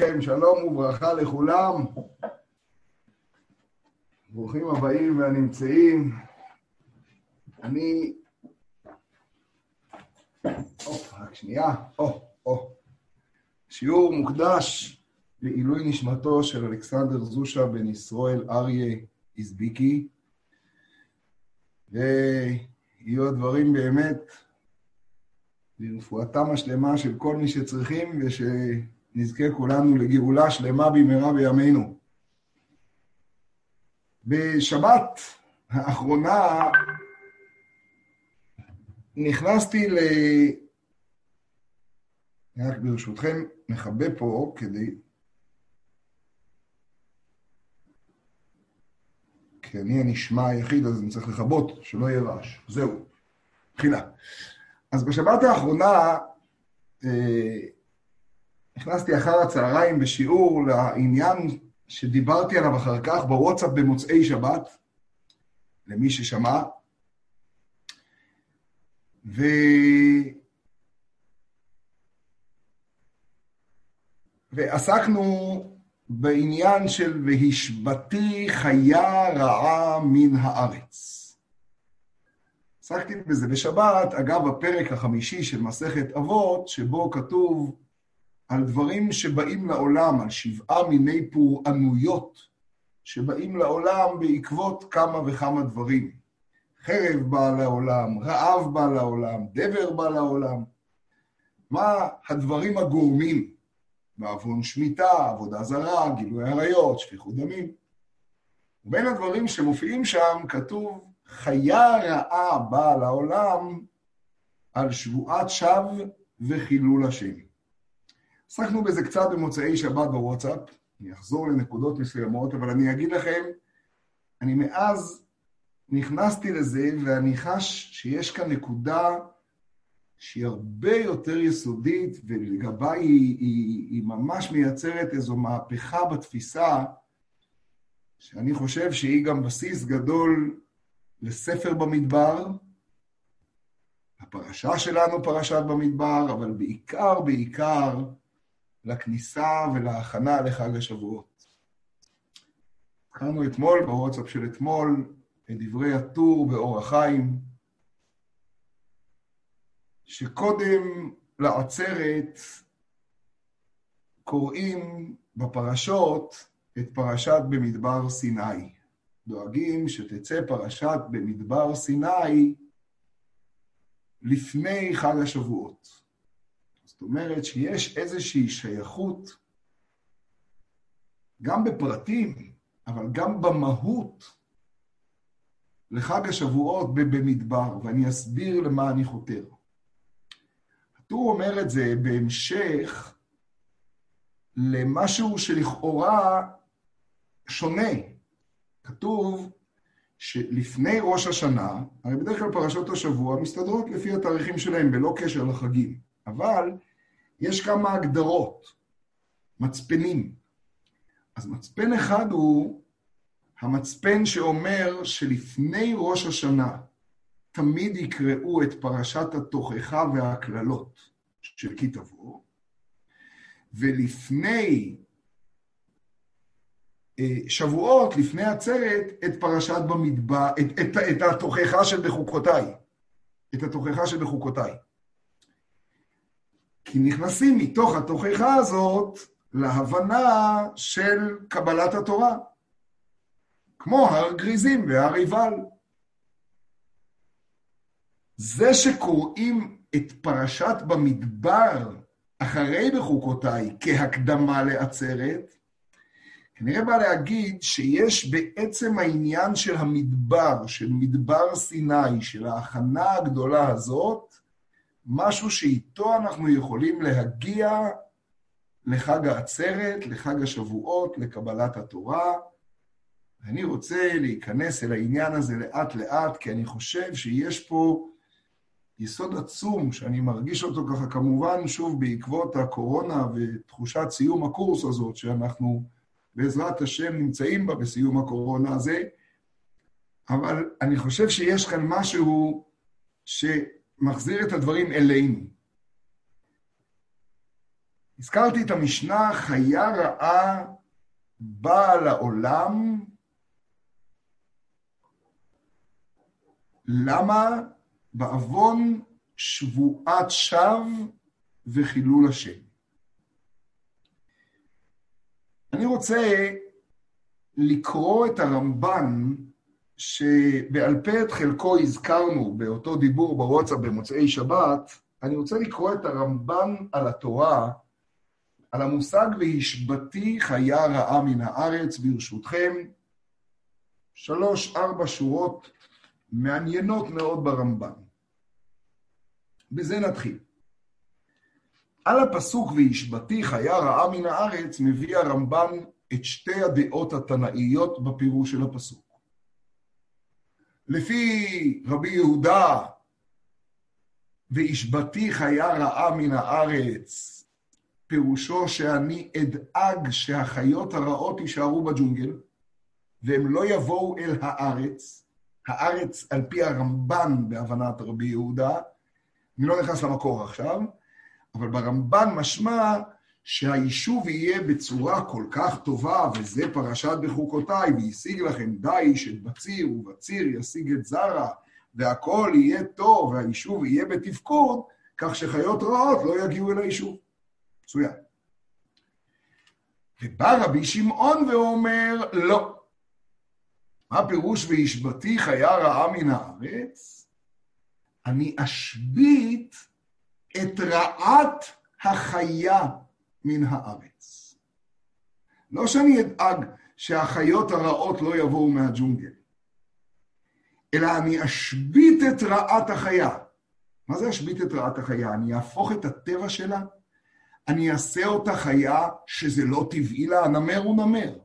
לכם, שלום וברכה לכולם. ברוכים הבאים והנמצאים. אני... הופ, רק שנייה. או, או. שיעור מוקדש לעילוי נשמתו של אלכסנדר זושה בן ישראל אריה איזביקי. ויהיו הדברים באמת לרפואתם השלמה של כל מי שצריכים, ושנזכה כולנו לגאולה שלמה במהרה בימינו. בשבת האחרונה נכנסתי ל... רק ברשותכם, מכבה פה כדי... כי אני הנשמע היחיד, אז אני צריך לכבות, שלא יהיה רעש. זהו, תחילה. אז בשבת האחרונה אה, נכנסתי אחר הצהריים בשיעור לעניין שדיברתי עליו אחר כך בוואטסאפ במוצאי שבת, למי ששמע, ו... ועסקנו בעניין של והשבתי חיה רעה מן הארץ. עסקתי בזה בשבת, אגב, הפרק החמישי של מסכת אבות, שבו כתוב על דברים שבאים לעולם, על שבעה מיני פורענויות שבאים לעולם בעקבות כמה וכמה דברים. חרב באה לעולם, רעב בא לעולם, דבר בא לעולם. מה הדברים הגורמים? בעוון שמיטה, עבודה זרה, גילוי עריות, שפיכות דמים. ובין הדברים שמופיעים שם כתוב חיה רעה באה לעולם על שבועת שווא וחילול השם. עסקנו בזה קצת במוצאי שבת בוואטסאפ, אני אחזור לנקודות מסוימות, אבל אני אגיד לכם, אני מאז נכנסתי לזה ואני חש שיש כאן נקודה שהיא הרבה יותר יסודית ולגבה היא, היא, היא ממש מייצרת איזו מהפכה בתפיסה שאני חושב שהיא גם בסיס גדול לספר במדבר, הפרשה שלנו פרשת במדבר, אבל בעיקר, בעיקר לכניסה ולהכנה לחג השבועות. התחלנו אתמול, בוואטסאפ של אתמול, את דברי הטור באור החיים, שקודם לעצרת קוראים בפרשות את פרשת במדבר סיני. דואגים שתצא פרשת במדבר סיני לפני חג השבועות. זאת אומרת שיש איזושהי שייכות, גם בפרטים, אבל גם במהות, לחג השבועות במדבר, ואני אסביר למה אני חותר. הטור אומר את זה בהמשך למשהו שלכאורה שונה כתוב שלפני ראש השנה, הרי בדרך כלל פרשות השבוע מסתדרות לפי התאריכים שלהם בלא קשר לחגים, אבל יש כמה הגדרות, מצפנים. אז מצפן אחד הוא המצפן שאומר שלפני ראש השנה תמיד יקראו את פרשת התוכחה והקללות של כי תבוא, ולפני אה, שבועות לפני עצרת את פרשת במדבר, את, את, את התוכחה של בחוקותיי. את התוכחה של בחוקותיי. כי נכנסים מתוך התוכחה הזאת להבנה של קבלת התורה, כמו הר גריזים והר עיבל. זה שקוראים את פרשת במדבר אחרי בחוקותיי כהקדמה לעצרת, כנראה בא להגיד שיש בעצם העניין של המדבר, של מדבר סיני, של ההכנה הגדולה הזאת, משהו שאיתו אנחנו יכולים להגיע לחג העצרת, לחג השבועות, לקבלת התורה. ואני רוצה להיכנס אל העניין הזה לאט-לאט, כי אני חושב שיש פה יסוד עצום, שאני מרגיש אותו ככה, כמובן, שוב, בעקבות הקורונה ותחושת סיום הקורס הזאת, שאנחנו... בעזרת השם נמצאים בה בסיום הקורונה הזה, אבל אני חושב שיש כאן משהו שמחזיר את הדברים אלינו. הזכרתי את המשנה, חיה רעה באה לעולם. למה? בעוון שבועת שווא וחילול השם. אני רוצה לקרוא את הרמב"ן, שבעל פה את חלקו הזכרנו באותו דיבור בוואטסאפ במוצאי שבת, אני רוצה לקרוא את הרמב"ן על התורה, על המושג והשבתי חיה רעה מן הארץ, ברשותכם. שלוש, ארבע שורות מעניינות מאוד ברמב"ן. בזה נתחיל. על הפסוק והשבתי חיה רעה מן הארץ מביא הרמב"ן את שתי הדעות התנאיות בפירוש של הפסוק. לפי רבי יהודה, והשבתי חיה רעה מן הארץ, פירושו שאני אדאג שהחיות הרעות יישארו בג'ונגל, והם לא יבואו אל הארץ, הארץ על פי הרמב"ן בהבנת רבי יהודה, אני לא נכנס למקור עכשיו, אבל ברמב"ן משמע שהיישוב יהיה בצורה כל כך טובה, וזה פרשת בחוקותיי, והשיג לכם דיש את בציר, ובציר ישיג את זרע, והכל יהיה טוב, והיישוב יהיה בתפקוד, כך שחיות רעות לא יגיעו אל היישוב. מצוין. ובא רבי שמעון ואומר, לא. מה פירוש והשבתי חיה רעה מן הארץ? אני אשבית את רעת החיה מן הארץ. לא שאני אדאג שהחיות הרעות לא יבואו מהג'ונגל, אלא אני אשבית את רעת החיה. מה זה אשבית את רעת החיה? אני אהפוך את הטבע שלה, אני אעשה אותה חיה שזה לא טבעי לה, הנמר הוא נמר.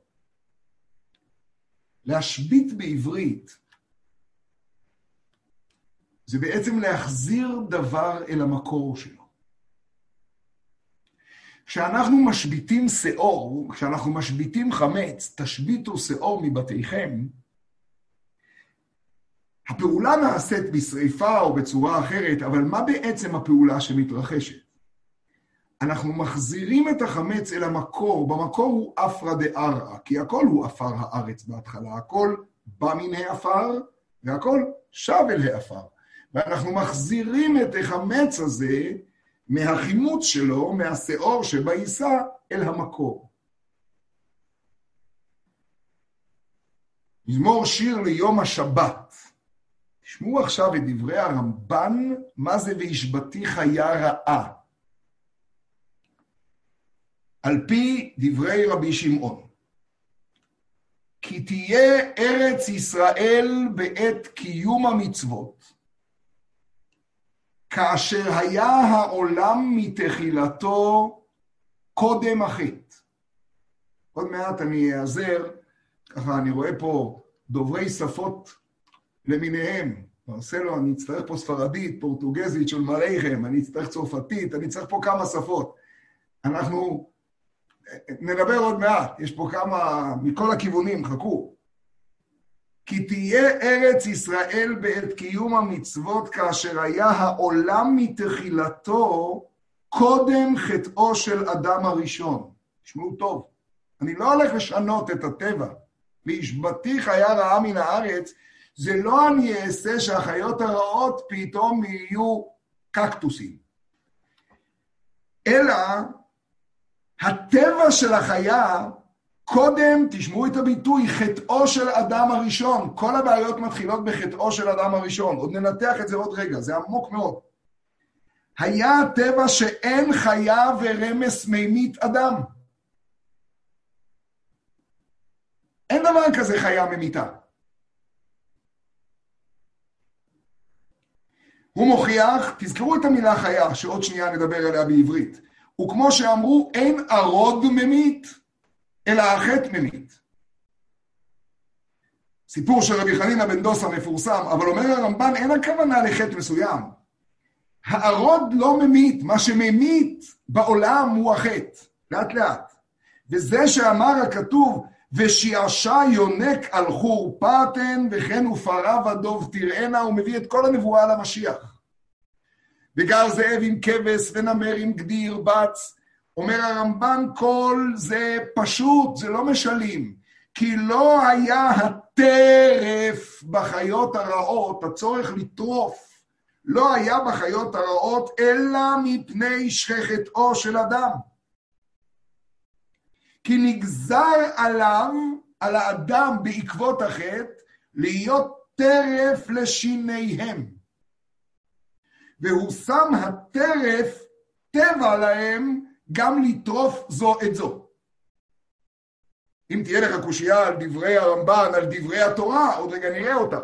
להשבית בעברית זה בעצם להחזיר דבר אל המקור שלו. כשאנחנו משביתים שאור, כשאנחנו משביתים חמץ, תשביתו שאור מבתיכם, הפעולה נעשית בשריפה או בצורה אחרת, אבל מה בעצם הפעולה שמתרחשת? אנחנו מחזירים את החמץ אל המקור, במקור הוא אפרא דארעא, כי הכל הוא עפר הארץ בהתחלה, הכל בא מן העפר, והכל שב אל העפר. ואנחנו מחזירים את החמץ הזה מהחימוץ שלו, מהשאור שבעיסה, אל המקור. מזמור שיר ליום השבת. תשמעו עכשיו את דברי הרמב"ן, מה זה והשבתי חיה רעה. על פי דברי רבי שמעון. כי תהיה ארץ ישראל בעת קיום המצוות, כאשר היה העולם מתחילתו קודם החטא. עוד מעט אני אעזר, ככה אני רואה פה דוברי שפות למיניהם. מרסלו, אני אצטרך פה ספרדית, פורטוגזית של מלאכם, אני אצטרך צרפתית, אני צריך פה כמה שפות. אנחנו נדבר עוד מעט, יש פה כמה, מכל הכיוונים, חכו. כי תהיה ארץ ישראל בעת קיום המצוות כאשר היה העולם מתחילתו קודם חטאו של אדם הראשון. תשמעו טוב, אני לא הולך לשנות את הטבע. והשבתי חיה רעה מן הארץ, זה לא אני אעשה שהחיות הרעות פתאום יהיו קקטוסים. אלא הטבע של החיה, קודם, תשמעו את הביטוי, חטאו של אדם הראשון. כל הבעיות מתחילות בחטאו של אדם הראשון. עוד ננתח את זה עוד רגע, זה עמוק מאוד. היה הטבע שאין חיה ורמס מימית אדם. אין דבר כזה חיה ממיתה. הוא מוכיח, תזכרו את המילה חיה, שעוד שנייה נדבר עליה בעברית. וכמו שאמרו, אין ערוד ממית, אלא החטא ממית. סיפור של רבי חנינא בן דוסה מפורסם, אבל אומר הרמב"ן, אין הכוונה לחטא מסוים. הערוד לא ממית, מה שממית בעולם הוא החטא, לאט לאט. וזה שאמר הכתוב, ושיעשע יונק על חורפתן, וכן ופרה ודוב תראנה, הוא מביא את כל הנבואה למשיח. וגר זאב עם כבש, ונמר עם גדי ירבץ, אומר הרמב"ן, כל זה פשוט, זה לא משלים. כי לא היה הטרף בחיות הרעות, הצורך לטרוף, לא היה בחיות הרעות, אלא מפני שכחתו של אדם. כי נגזר עליו, על האדם בעקבות החטא, להיות טרף לשיניהם. והוא שם הטרף טבע להם גם לטרוף זו את זו. אם תהיה לך קושייה על דברי הרמב"ן, על דברי התורה, עוד רגע נראה אותה.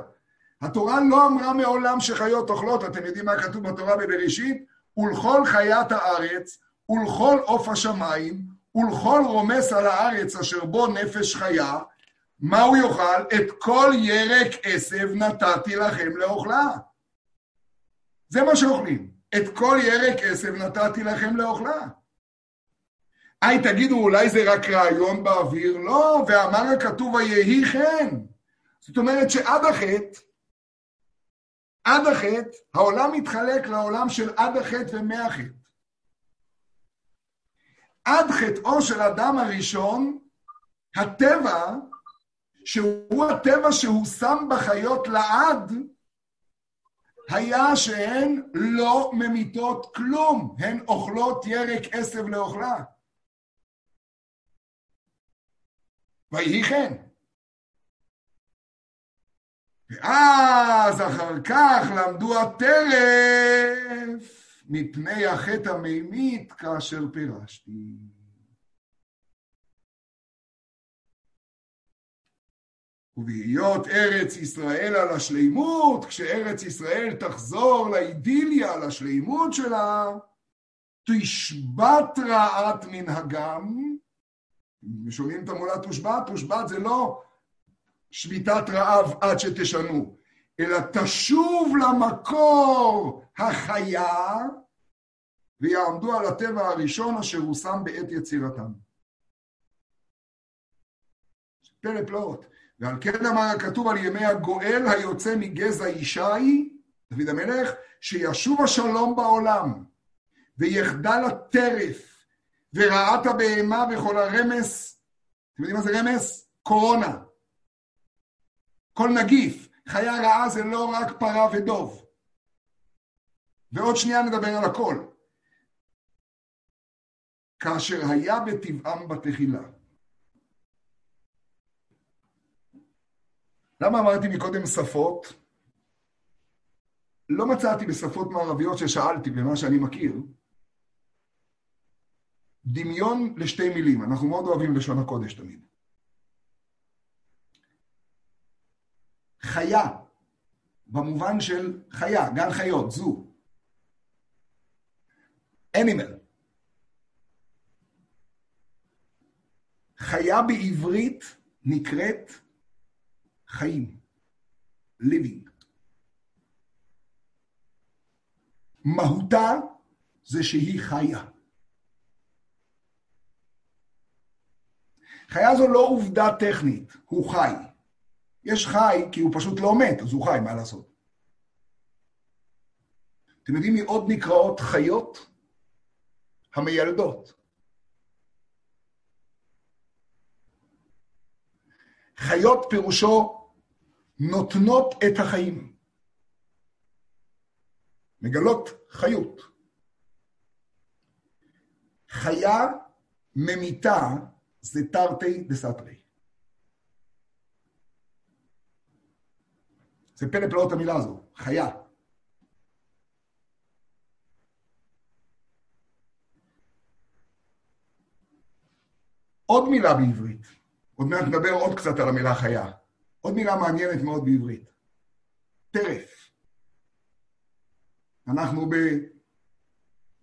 התורה לא אמרה מעולם שחיות אוכלות, אתם יודעים מה כתוב בתורה בבראשית? ולכל חיית הארץ, ולכל עוף השמיים, ולכל רומס על הארץ אשר בו נפש חיה, מה הוא יאכל? את כל ירק עשב נתתי לכם לאוכלה. זה מה שאוכלים. את כל ירק עשב נתתי לכם לאוכלה. היי, תגידו, אולי זה רק רעיון באוויר? לא, ואמר הכתוב ויהי כן. זאת אומרת שעד החטא, עד החטא, העולם מתחלק לעולם של עד החטא ומהחטא. עד חטאו של אדם הראשון, הטבע, שהוא הטבע שהוא שם בחיות לעד, היה שהן לא ממיתות כלום, הן אוכלות ירק עשב לאוכלה. ויהי כן. ואז אחר כך למדו הטרף מפני החטא המימית כאשר פירשתי. ובהיות ארץ ישראל על השלימות, כשארץ ישראל תחזור לאידיליה, לשלימות שלה, תשבת רעת מנהגם, שומעים את המולה תושבת? תושבת זה לא שביתת רעב עד שתשנו, אלא תשוב למקור החיה ויעמדו על הטבע הראשון אשר הוא שם בעת יצירתם. פלא פלאות. ועל כן אמר הכתוב על ימי הגואל היוצא מגזע ישי, דוד המלך, שישוב השלום בעולם, ויחדל הטרף, ורעת הבהמה וכל הרמס, אתם יודעים מה זה רמס? קורונה. כל נגיף. חיה רעה זה לא רק פרה ודוב. ועוד שנייה נדבר על הכל. כאשר היה בטבעם בתחילה. למה אמרתי מקודם שפות? לא מצאתי בשפות מערביות ששאלתי במה שאני מכיר, דמיון לשתי מילים, אנחנו מאוד אוהבים לשון הקודש תמיד. חיה, במובן של חיה, גן חיות, זו. אנימל. חיה בעברית נקראת חיים, living. מהותה זה שהיא חיה. חיה זו לא עובדה טכנית, הוא חי. יש חי כי הוא פשוט לא מת, אז הוא חי, מה לעשות? אתם יודעים מי עוד נקראות חיות? המיילדות. חיות פירושו נותנות את החיים. מגלות חיות. חיה ממיתה זה תרתי דסתרי. זה פלא פלאות המילה הזו, חיה. עוד מילה בעברית, עוד מעט נדבר עוד קצת על המילה חיה. עוד מילה מעניינת מאוד בעברית, טרף. אנחנו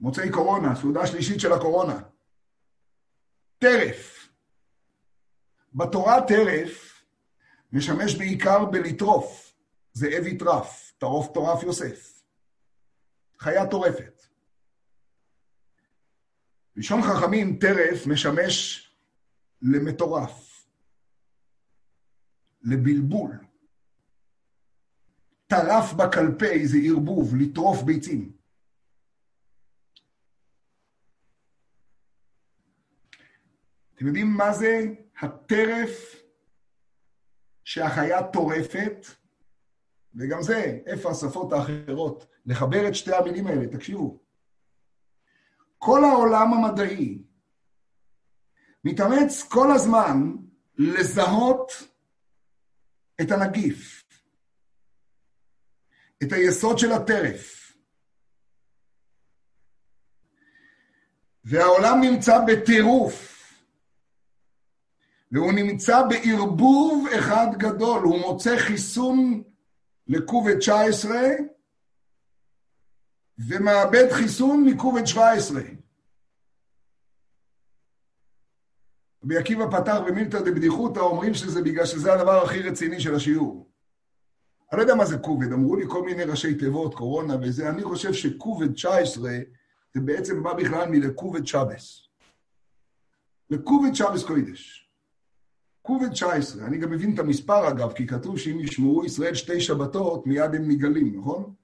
במוצאי קורונה, סעודה שלישית של הקורונה. טרף. בתורה טרף משמש בעיקר בלטרוף. זה אבי טרף, טרוף טורף יוסף. חיה טורפת. ראשון חכמים, טרף משמש למטורף. לבלבול. טרף בקלפי זה ערבוב, לטרוף ביצים. אתם יודעים מה זה הטרף שהחיה טורפת? וגם זה, איפה השפות האחרות? לחבר את שתי המילים האלה, תקשיבו. כל העולם המדעי מתאמץ כל הזמן לזהות את הנגיף, את היסוד של הטרף. והעולם נמצא בטירוף, והוא נמצא בערבוב אחד גדול, הוא מוצא חיסון לקובד 19 ומאבד חיסון מקובד 17. רבי עקיבא פתח במילתא דבדיחותא, אומרים שזה בגלל שזה הדבר הכי רציני של השיעור. אני לא יודע מה זה כובד, אמרו לי כל מיני ראשי תיבות, קורונה וזה, אני חושב שכובד 19 זה בעצם בא בכלל מלכובד שבס. לכובד שבס קוידש. כובד 19, אני גם מבין את המספר אגב, כי כתוב שאם ישמעו ישראל שתי שבתות, מיד הם נגלים, נכון?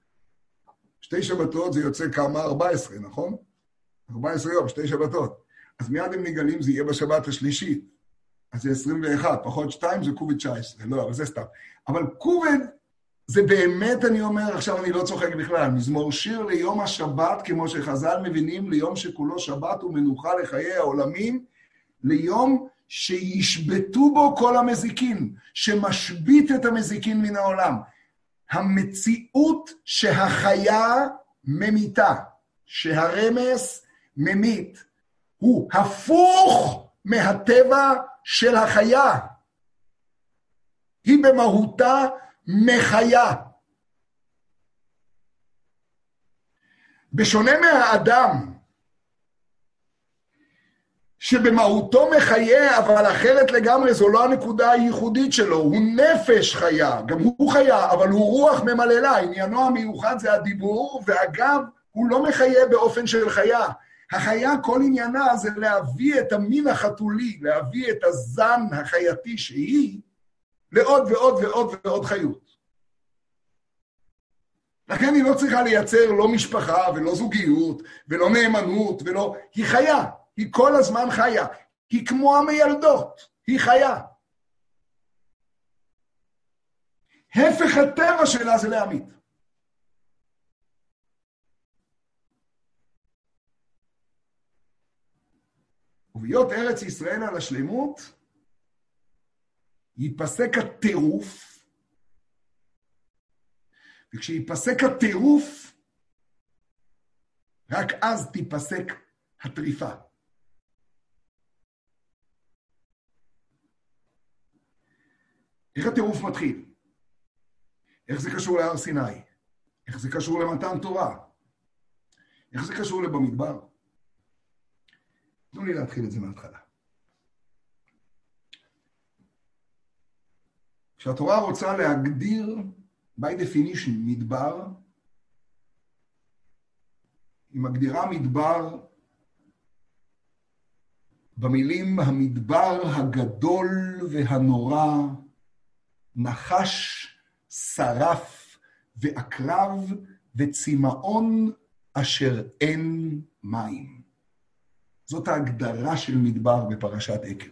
שתי שבתות זה יוצא כמה? 14, נכון? 14 יום, שתי שבתות. אז מיד הם נגלים, זה יהיה בשבת השלישית. אז זה 21, פחות 2 זה כובד 19. לא, אבל זה סתם. אבל כובד, זה באמת, אני אומר, עכשיו אני לא צוחק בכלל, מזמור שיר ליום השבת, כמו שחז"ל מבינים, ליום שכולו שבת ומנוחה לחיי העולמים, ליום שישבתו בו כל המזיקין, שמשבית את המזיקין מן העולם. המציאות שהחיה ממיתה, שהרמס ממית, הוא הפוך מהטבע של החיה. היא במהותה מחיה. בשונה מהאדם, שבמהותו מחיה, אבל אחרת לגמרי, זו לא הנקודה הייחודית שלו, הוא נפש חיה, גם הוא חיה, אבל הוא רוח ממללה, עניינו המיוחד זה הדיבור, ואגב, הוא לא מחיה באופן של חיה. החיה, כל עניינה זה להביא את המין החתולי, להביא את הזן החייתי שהיא, לעוד ועוד ועוד ועוד חיות. לכן היא לא צריכה לייצר לא משפחה ולא זוגיות ולא נאמנות ולא... היא חיה. היא כל הזמן חיה. היא כמו המילדות, היא חיה. הפך הטבע שלה זה להמית. ובהיות ארץ ישראל על השלמות, ייפסק הטירוף, וכשייפסק הטירוף, רק אז תיפסק הטריפה. איך הטירוף מתחיל? איך זה קשור להר סיני? איך זה קשור למתן תורה? איך זה קשור לבמדבר? תנו לי להתחיל את זה מההתחלה. כשהתורה רוצה להגדיר by definition מדבר, היא מגדירה מדבר במילים המדבר הגדול והנורא נחש, שרף ועקרב וצמאון אשר אין מים. זאת ההגדרה של מדבר בפרשת עקב.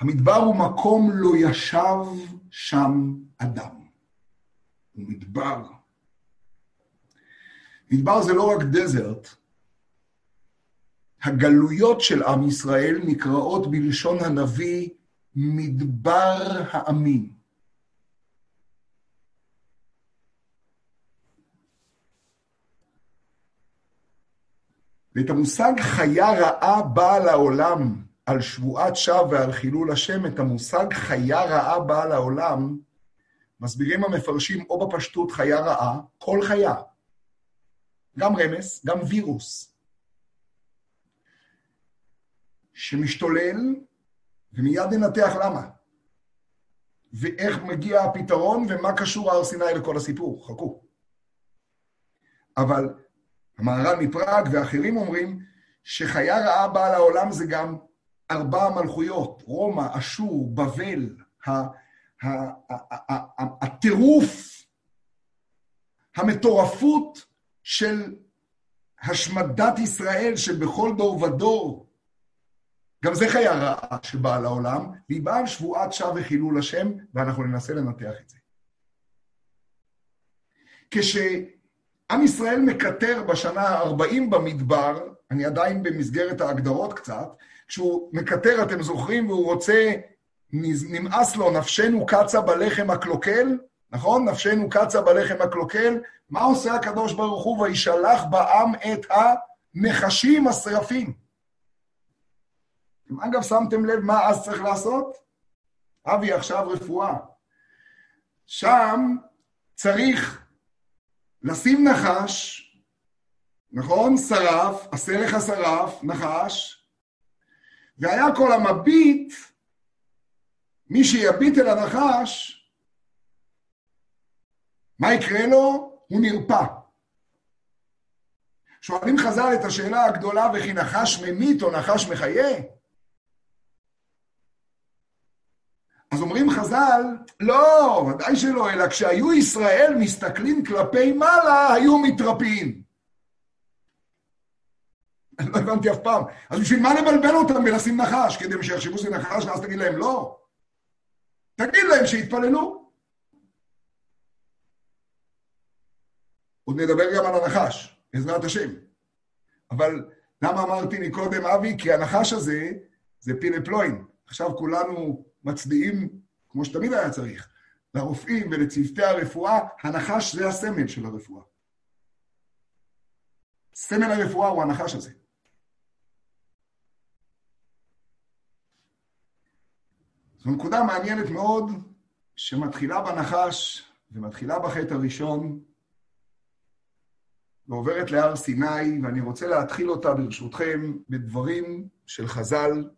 המדבר הוא מקום לא ישב שם אדם. הוא מדבר. מדבר זה לא רק דזרט, הגלויות של עם ישראל נקראות בלשון הנביא מדבר העמים. ואת המושג חיה רעה באה לעולם על שבועת שווא ועל חילול השם, את המושג חיה רעה באה לעולם, מסבירים המפרשים או בפשטות חיה רעה, כל חיה. גם רמס, גם וירוס. שמשתולל, ומיד ננתח למה. ואיך מגיע הפתרון ומה קשור הר סיני לכל הסיפור. חכו. אבל המהר"ל מפראג ואחרים אומרים שחיה רעה באה לעולם זה גם ארבע המלכויות, רומא, אשור, בבל, הטירוף, המטורפות של השמדת ישראל שבכל דור ודור, גם זה חיה רעה שבאה לעולם, והיא באה על שבועת שווא וחילול השם, ואנחנו ננסה לנתח את זה. כשעם ישראל מקטר בשנה ה-40 במדבר, אני עדיין במסגרת ההגדרות קצת, כשהוא מקטר, אתם זוכרים, והוא רוצה, נמאס לו, נפשנו קצה בלחם הקלוקל, נכון? נפשנו קצה בלחם הקלוקל. מה עושה הקדוש ברוך הוא? וישלח בעם את הנחשים השרפים. אגב, שמתם לב מה אז צריך לעשות? אבי, עכשיו רפואה. שם צריך לשים נחש, נכון? שרף, עשה לך שרף, נחש, והיה כל המביט, מי שיביט אל הנחש, מה יקרה לו? הוא נרפא. שואלים חז"ל את השאלה הגדולה, וכי נחש ממית או נחש מחיה? אז אומרים חז"ל, לא, ודאי שלא, אלא כשהיו ישראל מסתכלים כלפי מעלה, היו מתרפאים. לא הבנתי אף פעם. אז בשביל מה לבלבל אותם ולשים נחש? כדי שיחשבו שזה נחש, ואז תגיד להם לא. תגיד להם שיתפללו. עוד נדבר גם על הנחש, בעזרת השם. אבל למה אמרתי מקודם, אבי? כי הנחש הזה זה פינפלוין. עכשיו כולנו מצדיעים, כמו שתמיד היה צריך, לרופאים ולצוותי הרפואה, הנחש זה הסמל של הרפואה. סמל הרפואה הוא הנחש הזה. זו נקודה מעניינת מאוד, שמתחילה בנחש ומתחילה בחטא הראשון, ועוברת להר סיני, ואני רוצה להתחיל אותה ברשותכם בדברים של חז"ל,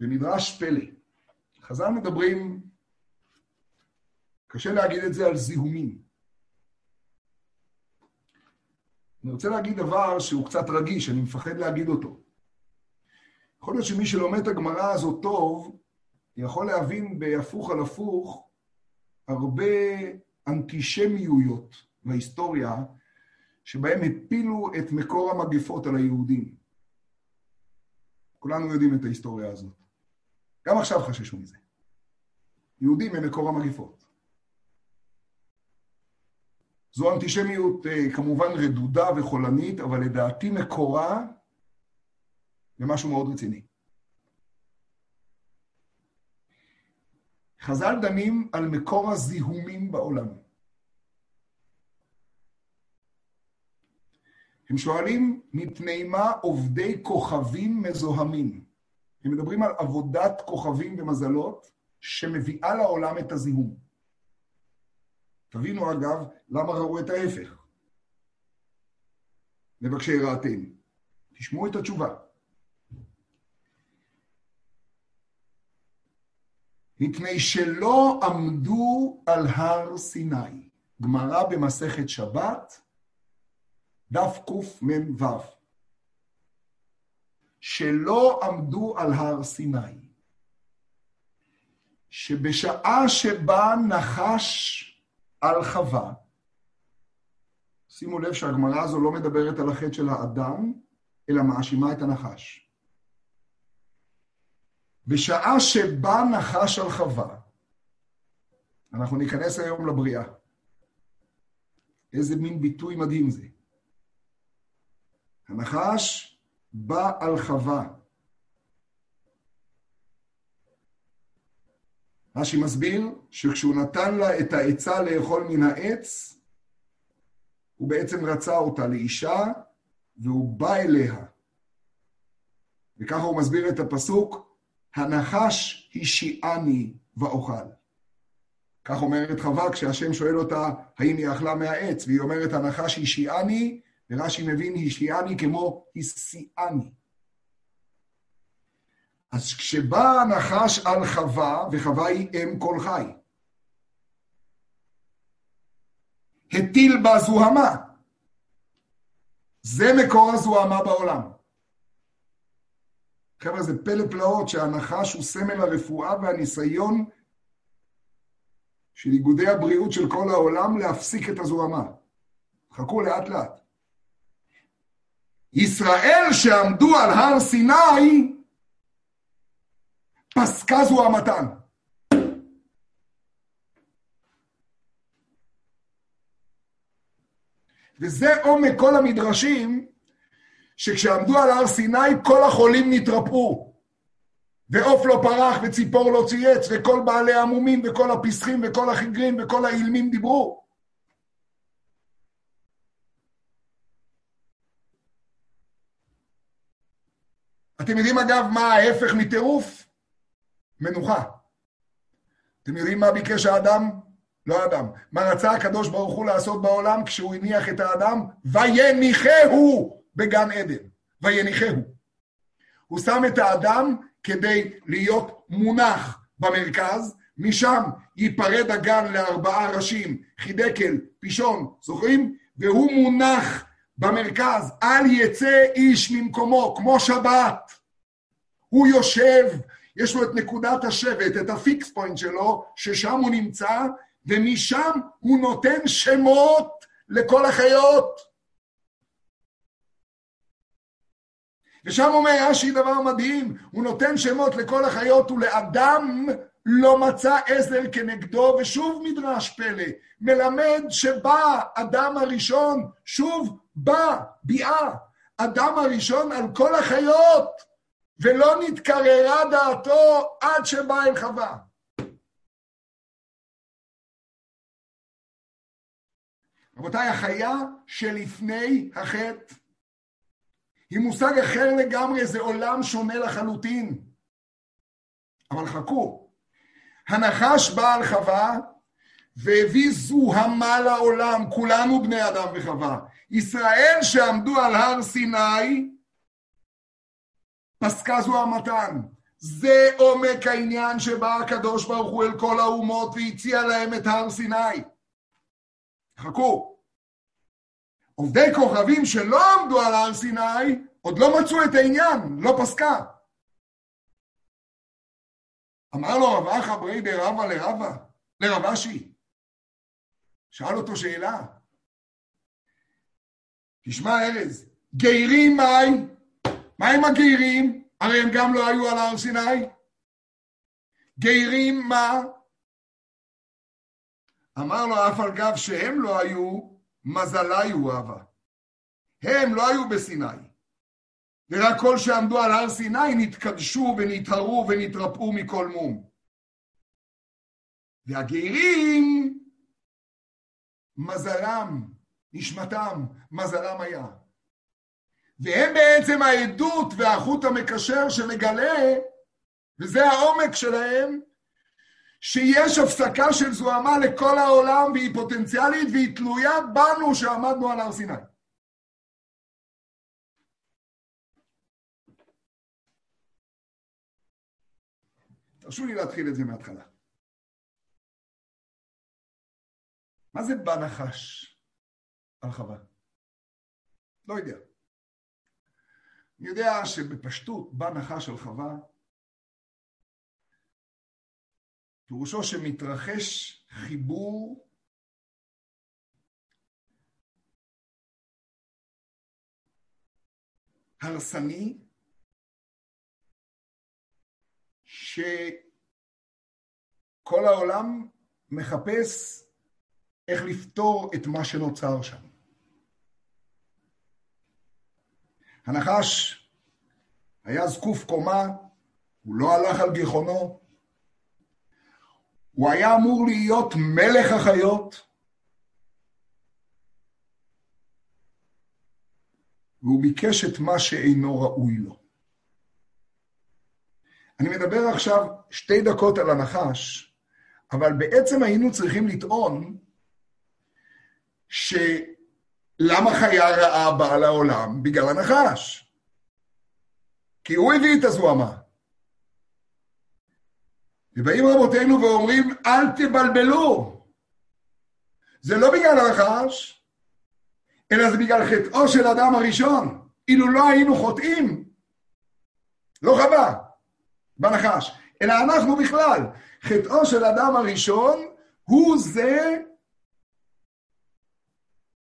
במדרש פלא. חז"ל מדברים, קשה להגיד את זה על זיהומים. אני רוצה להגיד דבר שהוא קצת רגיש, אני מפחד להגיד אותו. יכול להיות שמי שלומד את הגמרא הזאת טוב, יכול להבין בהפוך על הפוך הרבה אנטישמיויות בהיסטוריה, שבהם הפילו את מקור המגפות על היהודים. כולנו יודעים את ההיסטוריה הזאת. גם עכשיו חששו מזה. יהודים הם מקור המגפות. זו אנטישמיות אה, כמובן רדודה וחולנית, אבל לדעתי מקורה במשהו מאוד רציני. חז"ל דנים על מקור הזיהומים בעולם. הם שואלים, מפני מה עובדי כוכבים מזוהמים? הם מדברים על עבודת כוכבים ומזלות שמביאה לעולם את הזיהום. תבינו אגב, למה ראו את ההפך. מבקשי רעתנו. תשמעו את התשובה. מפני שלא עמדו על הר סיני. גמרא במסכת שבת, דף קמ"ו. שלא עמדו על הר סיני. שבשעה שבה נחש על חווה, שימו לב שהגמרא הזו לא מדברת על החטא של האדם, אלא מאשימה את הנחש. בשעה שבה נחש על חווה, אנחנו ניכנס היום לבריאה. איזה מין ביטוי מדהים זה. הנחש בא על חווה. רש"י מסביר שכשהוא נתן לה את העצה לאכול מן העץ, הוא בעצם רצה אותה לאישה, והוא בא אליה. וככה הוא מסביר את הפסוק, הנחש השיעני ואוכל. כך אומרת חווה כשהשם שואל אותה האם היא אכלה מהעץ, והיא אומרת הנחש השיעני, ורש"י מבין השיעני כמו הסיעני. אז כשבא הנחש על חווה, וחווה היא אם כל חי, הטיל בה זוהמה. זה מקור הזוהמה בעולם. חבר'ה, זה פלא פלאות שהנחש הוא סמל הרפואה והניסיון של איגודי הבריאות של כל העולם להפסיק את הזוהמה. חכו לאט לאט. ישראל שעמדו על הר סיני, פסקה זו המתן. וזה עומק כל המדרשים, שכשעמדו על הר סיני, כל החולים נתרפאו. ועוף לא פרח, וציפור לא צייץ, וכל בעלי המומים, וכל הפסחים, וכל החיגרים, וכל האילמים דיברו. אתם יודעים אגב מה ההפך מטירוף? מנוחה. אתם יודעים מה ביקש האדם? לא האדם. מה רצה הקדוש ברוך הוא לעשות בעולם כשהוא הניח את האדם? ויניחהו בגן עדן. ויניחהו. הוא שם את האדם כדי להיות מונח במרכז, משם ייפרד הגן לארבעה ראשים, חידקל, פישון, זוכרים? והוא מונח במרכז, אל יצא איש ממקומו, כמו שבת. הוא יושב, יש לו את נקודת השבת, את ה fixed point שלו, ששם הוא נמצא, ומשם הוא נותן שמות לכל החיות. ושם אומר רש"י דבר מדהים, הוא נותן שמות לכל החיות ולאדם לא מצא עזר כנגדו, ושוב מדרש פלא, מלמד שבא אדם הראשון, שוב בא, ביאה, אדם הראשון על כל החיות, ולא נתקררה דעתו עד שבא אל חווה. רבותיי, החיה שלפני החטא היא מושג אחר לגמרי, זה עולם שונה לחלוטין. אבל חכו, הנחש בא על חווה והביא זוהמה לעולם, כולנו בני אדם וחווה. ישראל שעמדו על הר סיני, פסקה זוהמתן. זה עומק העניין שבא הקדוש ברוך הוא אל כל האומות והציע להם את הר סיני. חכו. עובדי כוכבים שלא עמדו על הר סיני, עוד לא מצאו את העניין, לא פסקה. אמר לו רב אחא ברי דרבא לרבא, לרב אשי. שאל אותו שאלה. תשמע ארז, גיירים מאי? מה עם הגיירים? הרי הם גם לא היו על הר סיני. גיירים מה? אמר לו אף על גב שהם לא היו, מזלי הוא אהבה. הם לא היו בסיני. ורק כל שעמדו על הר סיני נתקדשו ונטהרו ונתרפאו מכל מום. והגרים, מזלם, נשמתם, מזלם היה. והם בעצם העדות והחוט המקשר שמגלה, וזה העומק שלהם, שיש הפסקה של זוהמה לכל העולם והיא פוטנציאלית והיא תלויה בנו שעמדנו על הר סיני. תרשו לי להתחיל את זה מההתחלה. מה זה בנחש על חווה? לא יודע. אני יודע שבפשטות בנחש על חווה פירושו שמתרחש חיבור הרסני שכל העולם מחפש איך לפתור את מה שנוצר שם. הנחש היה זקוף קומה, הוא לא הלך על גיחונו, הוא היה אמור להיות מלך החיות, והוא ביקש את מה שאינו ראוי לו. אני מדבר עכשיו שתי דקות על הנחש, אבל בעצם היינו צריכים לטעון שלמה חיה רעה באה לעולם? בגלל הנחש. כי הוא הביא את הזוהמה. ובאים רבותינו ואומרים, אל תבלבלו. זה לא בגלל הנחש, אלא זה בגלל חטאו של אדם הראשון. אילו לא היינו חוטאים, לא חווה. בנחש, אלא אנחנו בכלל. חטאו של אדם הראשון הוא זה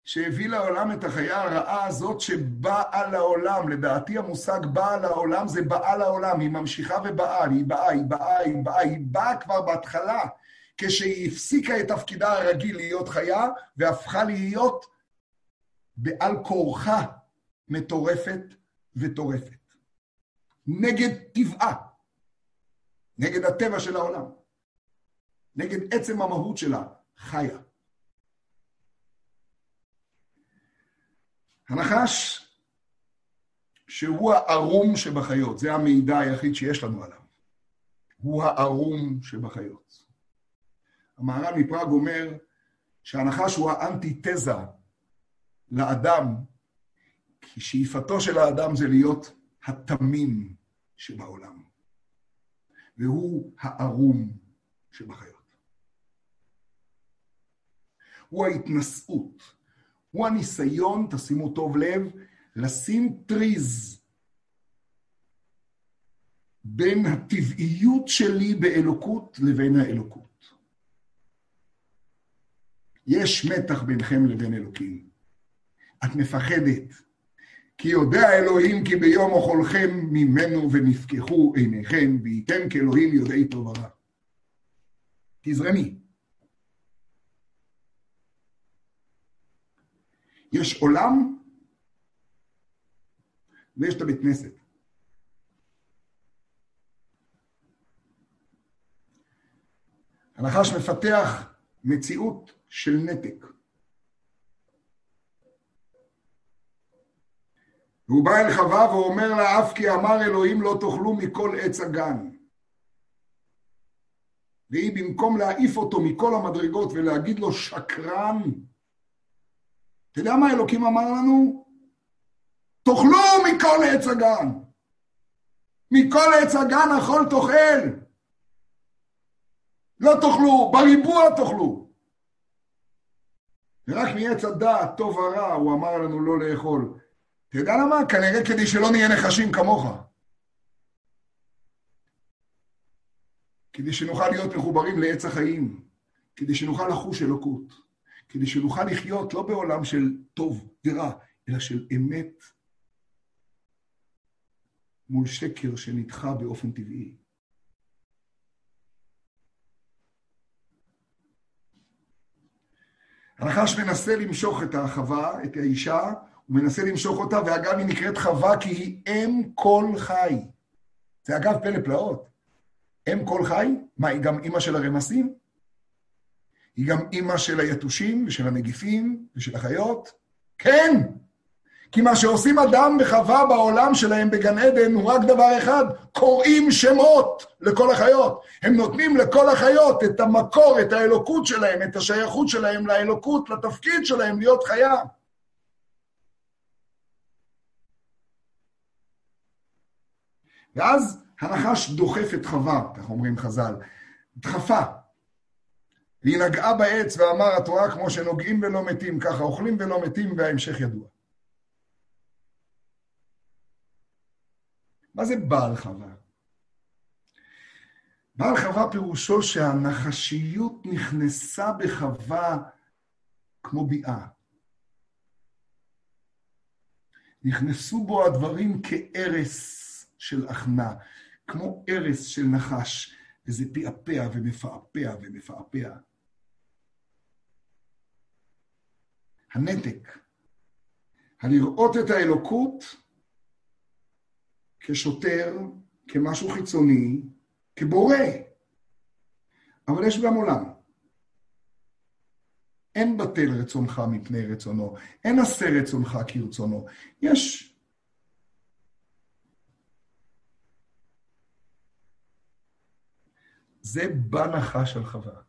שהביא לעולם את החיה הרעה הזאת שבאה לעולם. לדעתי המושג באה לעולם זה באה לעולם, היא ממשיכה ובאה, היא באה, היא באה, היא באה, היא באה כבר בהתחלה, כשהיא הפסיקה את תפקידה הרגיל להיות חיה, והפכה להיות בעל כורחה מטורפת וטורפת. נגד טבעה, נגד הטבע של העולם, נגד עצם המהות שלה, חיה. הנחש, שהוא הערום שבחיות, זה המידע היחיד שיש לנו עליו. הוא הערום שבחיות. המהר"ל מפראג אומר שהנחש הוא האנטיתזה לאדם, כי שאיפתו של האדם זה להיות התמים שבעולם, והוא הערום שבחיות. הוא ההתנשאות, הוא הניסיון, תשימו טוב לב, לשים טריז בין הטבעיות שלי באלוקות לבין האלוקות. יש מתח ביניכם לבין אלוקים. את מפחדת, כי יודע אלוהים כי ביום אוכלכם ממנו ונפקחו עיניכם, וייתם כאלוהים יודעי טוב ורע. תזרמי. יש עולם ויש את הבית כנסת. הנחש מפתח מציאות של נתק. והוא בא אל חווה ואומר לה, אף כי אמר אלוהים לא תאכלו מכל עץ הגן. והיא במקום להעיף אותו מכל המדרגות ולהגיד לו שקרן, אתה יודע מה אלוקים אמר לנו? תאכלו מכל עץ הגן. מכל עץ הגן אכול תאכל. לא תאכלו, בריבוע תאכלו. ורק מעץ הדעת, טוב ורע, הוא אמר לנו לא לאכול. אתה יודע למה? כנראה כדי שלא נהיה נחשים כמוך. כדי שנוכל להיות מחוברים לעץ החיים, כדי שנוכל לחוש אלוקות. כדי שנוכל לחיות לא בעולם של טוב ורע, אלא של אמת מול שקר שנדחה באופן טבעי. הנחש מנסה למשוך את החווה, את האישה, הוא מנסה למשוך אותה, ואגב, היא נקראת חווה כי היא אם כל חי. זה אגב פלא פלאות. אם כל חי? מה, היא גם אימא של הרמסים? היא גם אימא של היתושים ושל הנגיפים ושל החיות? כן! כי מה שעושים אדם וחווה בעולם שלהם בגן עדן הוא רק דבר אחד, קוראים שמות לכל החיות. הם נותנים לכל החיות את המקור, את האלוקות שלהם, את השייכות שלהם לאלוקות, לתפקיד שלהם להיות חיה. ואז הנחש דוחף את חווה, כך אומרים חז"ל, דחפה, והיא נגעה בעץ ואמר התורה, כמו שנוגעים ולא מתים, ככה אוכלים ולא מתים, וההמשך ידוע. מה זה בעל חווה? בעל חווה פירושו שהנחשיות נכנסה בחווה כמו ביאה. נכנסו בו הדברים כארס של הכנה, כמו ארס של נחש, וזה פעפע ומפעפע ומפעפע. הנתק, הלראות את האלוקות כשוטר, כמשהו חיצוני, כבורא. אבל יש גם עולם. אין בטל רצונך מפני רצונו, אין עשה רצונך כרצונו. יש... זה בנחש על חווה.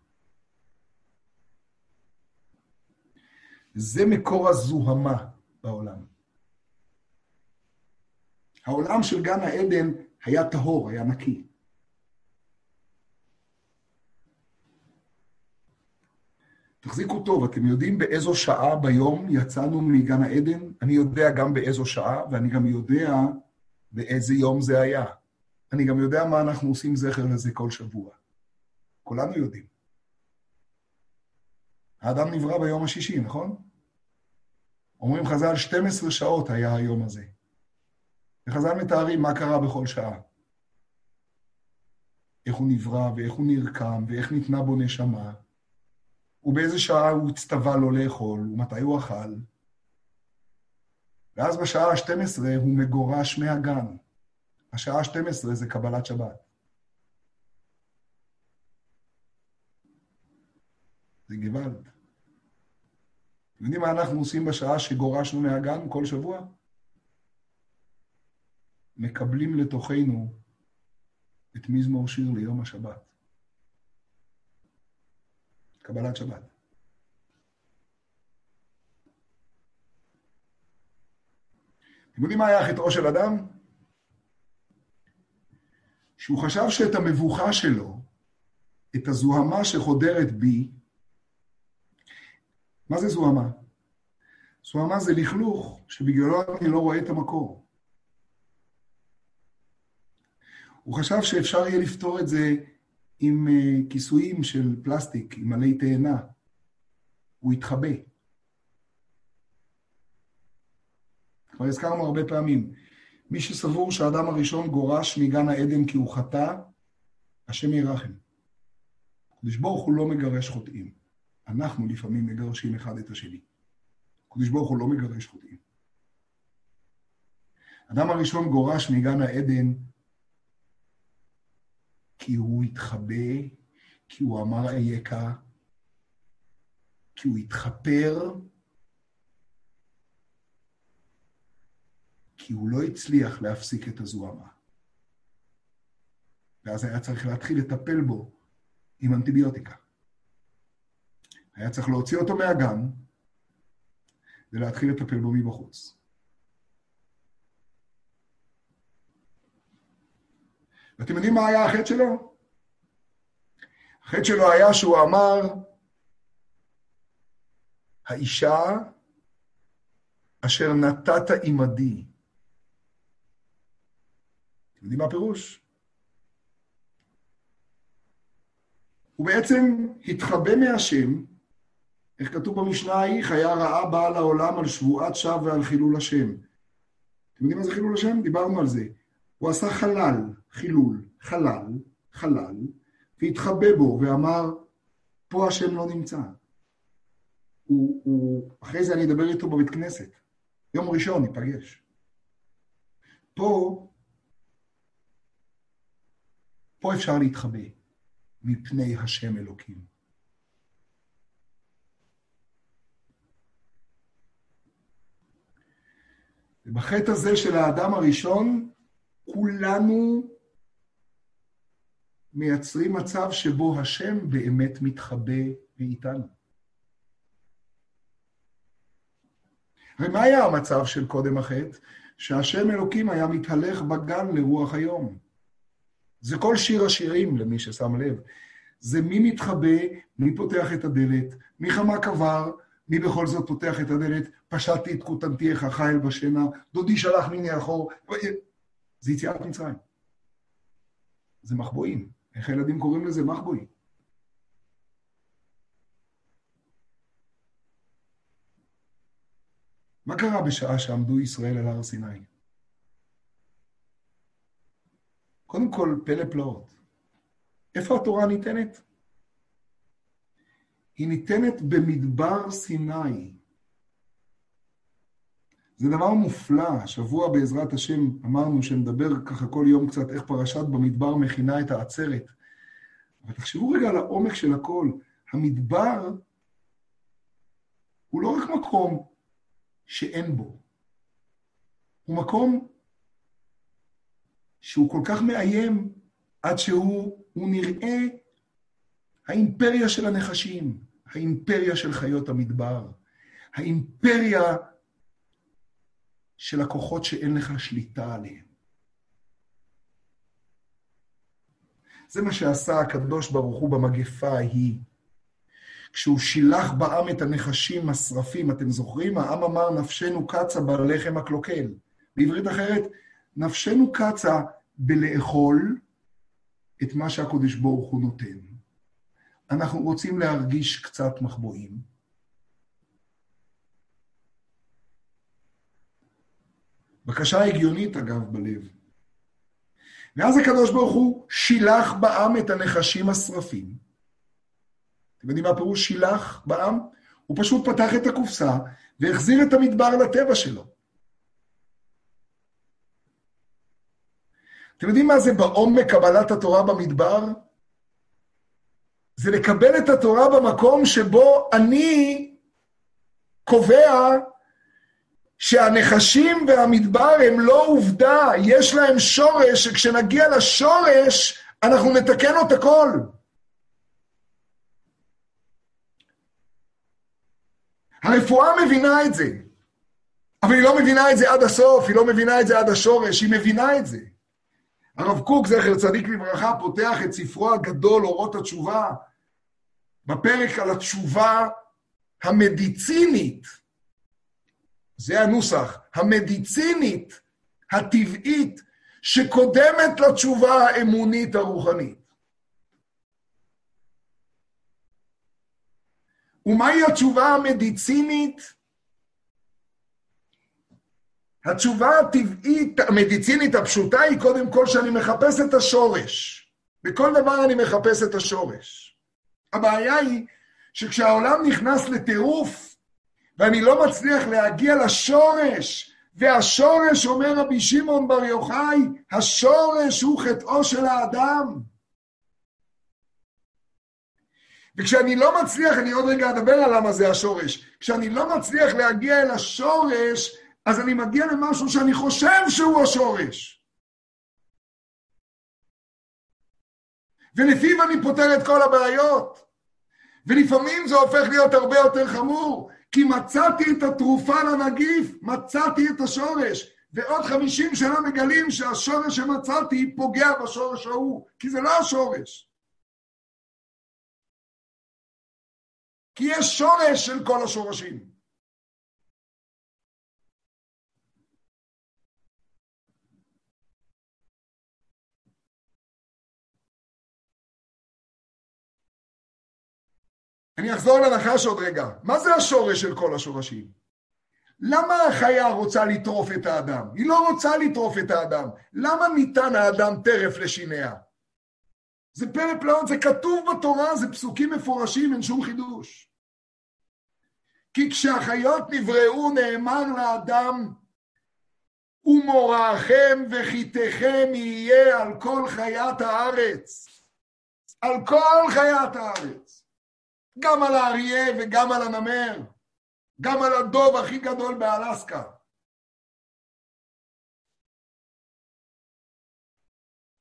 זה מקור הזוהמה בעולם. העולם של גן העדן היה טהור, היה נקי. תחזיקו טוב, אתם יודעים באיזו שעה ביום יצאנו מגן העדן? אני יודע גם באיזו שעה, ואני גם יודע באיזה יום זה היה. אני גם יודע מה אנחנו עושים זכר לזה כל שבוע. כולנו יודעים. האדם נברא ביום השישי, נכון? אומרים חז"ל, 12 שעות היה היום הזה. וחז"ל מתארים מה קרה בכל שעה. איך הוא נברא, ואיך הוא נרקם, ואיך ניתנה בו נשמה, ובאיזה שעה הוא הצטווה לו לאכול, ומתי הוא אכל. ואז בשעה ה-12 הוא מגורש מהגן. השעה ה-12 זה קבלת שבת. זה גוואלד. אתם יודעים מה אנחנו עושים בשעה שגורשנו מהגן כל שבוע? מקבלים לתוכנו את מזמור שיר ליום השבת. קבלת שבת. אתם יודעים מה היה חטאו של אדם? שהוא חשב שאת המבוכה שלו, את הזוהמה שחודרת בי, מה זה זוהמה? זוהמה זה לכלוך שבגללו אני לא רואה את המקור. הוא חשב שאפשר יהיה לפתור את זה עם אה, כיסויים של פלסטיק, עם עלי תאנה. הוא התחבא. כבר הזכרנו הרבה פעמים. מי שסבור שהאדם הראשון גורש מגן העדן כי הוא חטא, השם ירחם. הקדוש ברוך הוא לא מגרש חוטאים. אנחנו לפעמים מגרשים אחד את השני. הקדוש ברוך הוא לא מגרש חוטאים. אדם הראשון גורש מגן העדן כי הוא התחבא, כי הוא אמר אייכה, כי הוא התחפר, כי הוא לא הצליח להפסיק את הזוהמה. ואז היה צריך להתחיל לטפל בו עם אנטיביוטיקה. היה צריך להוציא אותו מהגן ולהתחיל לטפל בו מבחוץ. ואתם יודעים מה היה החטא שלו? החטא שלו היה שהוא אמר, האישה אשר נתת עמדי. אתם יודעים מה הפירוש? הוא בעצם התחבא מהשם, איך כתוב במשנה ההיא, חיה רעה באה לעולם על שבועת שווא ועל חילול השם. אתם יודעים מה זה חילול השם? דיברנו על זה. הוא עשה חלל, חילול, חלל, חלל, והתחבא בו ואמר, פה השם לא נמצא. הוא, הוא, אחרי זה אני אדבר איתו בבית כנסת. יום ראשון ניפגש. פה, פה אפשר להתחבא מפני השם אלוקים. ובחטא הזה של האדם הראשון, כולנו מייצרים מצב שבו השם באמת מתחבא מאיתנו. הרי מה היה המצב של קודם החטא? שהשם אלוקים היה מתהלך בגן לרוח היום. זה כל שיר השירים, למי ששם לב. זה מי מתחבא, מי פותח את הדלת, מי חמה קבר, מי בכל זאת פותח את הדלת, פשטתי את כותנתי איך חיל בשינה, דודי שלח מיני אחור. זה יציאת מצרים. זה מחבואים. איך הילדים קוראים לזה? מחבואים. מה קרה בשעה שעמדו ישראל על הר סיני? קודם כל, פלא פלאות. איפה התורה ניתנת? היא ניתנת במדבר סיני. זה דבר מופלא, השבוע בעזרת השם אמרנו שנדבר ככה כל יום קצת איך פרשת במדבר מכינה את העצרת. אבל תחשבו רגע על העומק של הכל. המדבר הוא לא רק מקום שאין בו, הוא מקום שהוא כל כך מאיים עד שהוא נראה האימפריה של הנחשים, האימפריה של חיות המדבר, האימפריה של הכוחות שאין לך שליטה עליהם. זה מה שעשה הקדוש ברוך הוא במגפה ההיא. כשהוא שילח בעם את הנחשים השרפים, אתם זוכרים? העם אמר, נפשנו קצה בלחם הקלוקל. בעברית אחרת, נפשנו קצה בלאכול את מה שהקדוש ברוך הוא נותן. אנחנו רוצים להרגיש קצת מחבואים. בקשה הגיונית, אגב, בלב. ואז הקדוש ברוך הוא שילח בעם את הנחשים השרפים. אתם יודעים מה הפירוש שילח בעם? הוא פשוט פתח את הקופסה והחזיר את המדבר לטבע שלו. אתם יודעים מה זה בעומק קבלת התורה במדבר? זה לקבל את התורה במקום שבו אני קובע שהנחשים והמדבר הם לא עובדה, יש להם שורש, שכשנגיע לשורש, אנחנו נתקן את הכל. הרפואה מבינה את זה, אבל היא לא מבינה את זה עד הסוף, היא לא מבינה את זה עד השורש, היא מבינה את זה. הרב קוק, זכר צדיק לברכה, פותח את ספרו הגדול, אורות התשובה, בפרק על התשובה המדיצינית, זה הנוסח, המדיצינית, הטבעית, שקודמת לתשובה האמונית הרוחנית. ומהי התשובה המדיצינית? התשובה הטבעית, המדיצינית הפשוטה היא קודם כל שאני מחפש את השורש. בכל דבר אני מחפש את השורש. הבעיה היא שכשהעולם נכנס לטירוף, ואני לא מצליח להגיע לשורש, והשורש, אומר רבי שמעון בר יוחאי, השורש הוא חטאו של האדם. וכשאני לא מצליח, אני עוד רגע אדבר על למה זה השורש, כשאני לא מצליח להגיע אל השורש, אז אני מגיע למשהו שאני חושב שהוא השורש. ולפיו אני פותר את כל הבעיות. ולפעמים זה הופך להיות הרבה יותר חמור, כי מצאתי את התרופה לנגיף, מצאתי את השורש, ועוד חמישים שנה מגלים שהשורש שמצאתי פוגע בשורש ההוא, כי זה לא השורש. כי יש שורש של כל השורשים. אני אחזור לנחש עוד רגע. מה זה השורש של כל השורשים? למה החיה רוצה לטרוף את האדם? היא לא רוצה לטרוף את האדם. למה ניתן האדם טרף לשיניה? זה פלא פלאות, זה כתוב בתורה, זה פסוקים מפורשים, אין שום חידוש. כי כשהחיות נבראו נאמר לאדם, ומוראכם וחיתכם יהיה על כל חיית הארץ. על כל חיית הארץ. גם על האריה וגם על הנמר, גם על הדוב הכי גדול באלסקה.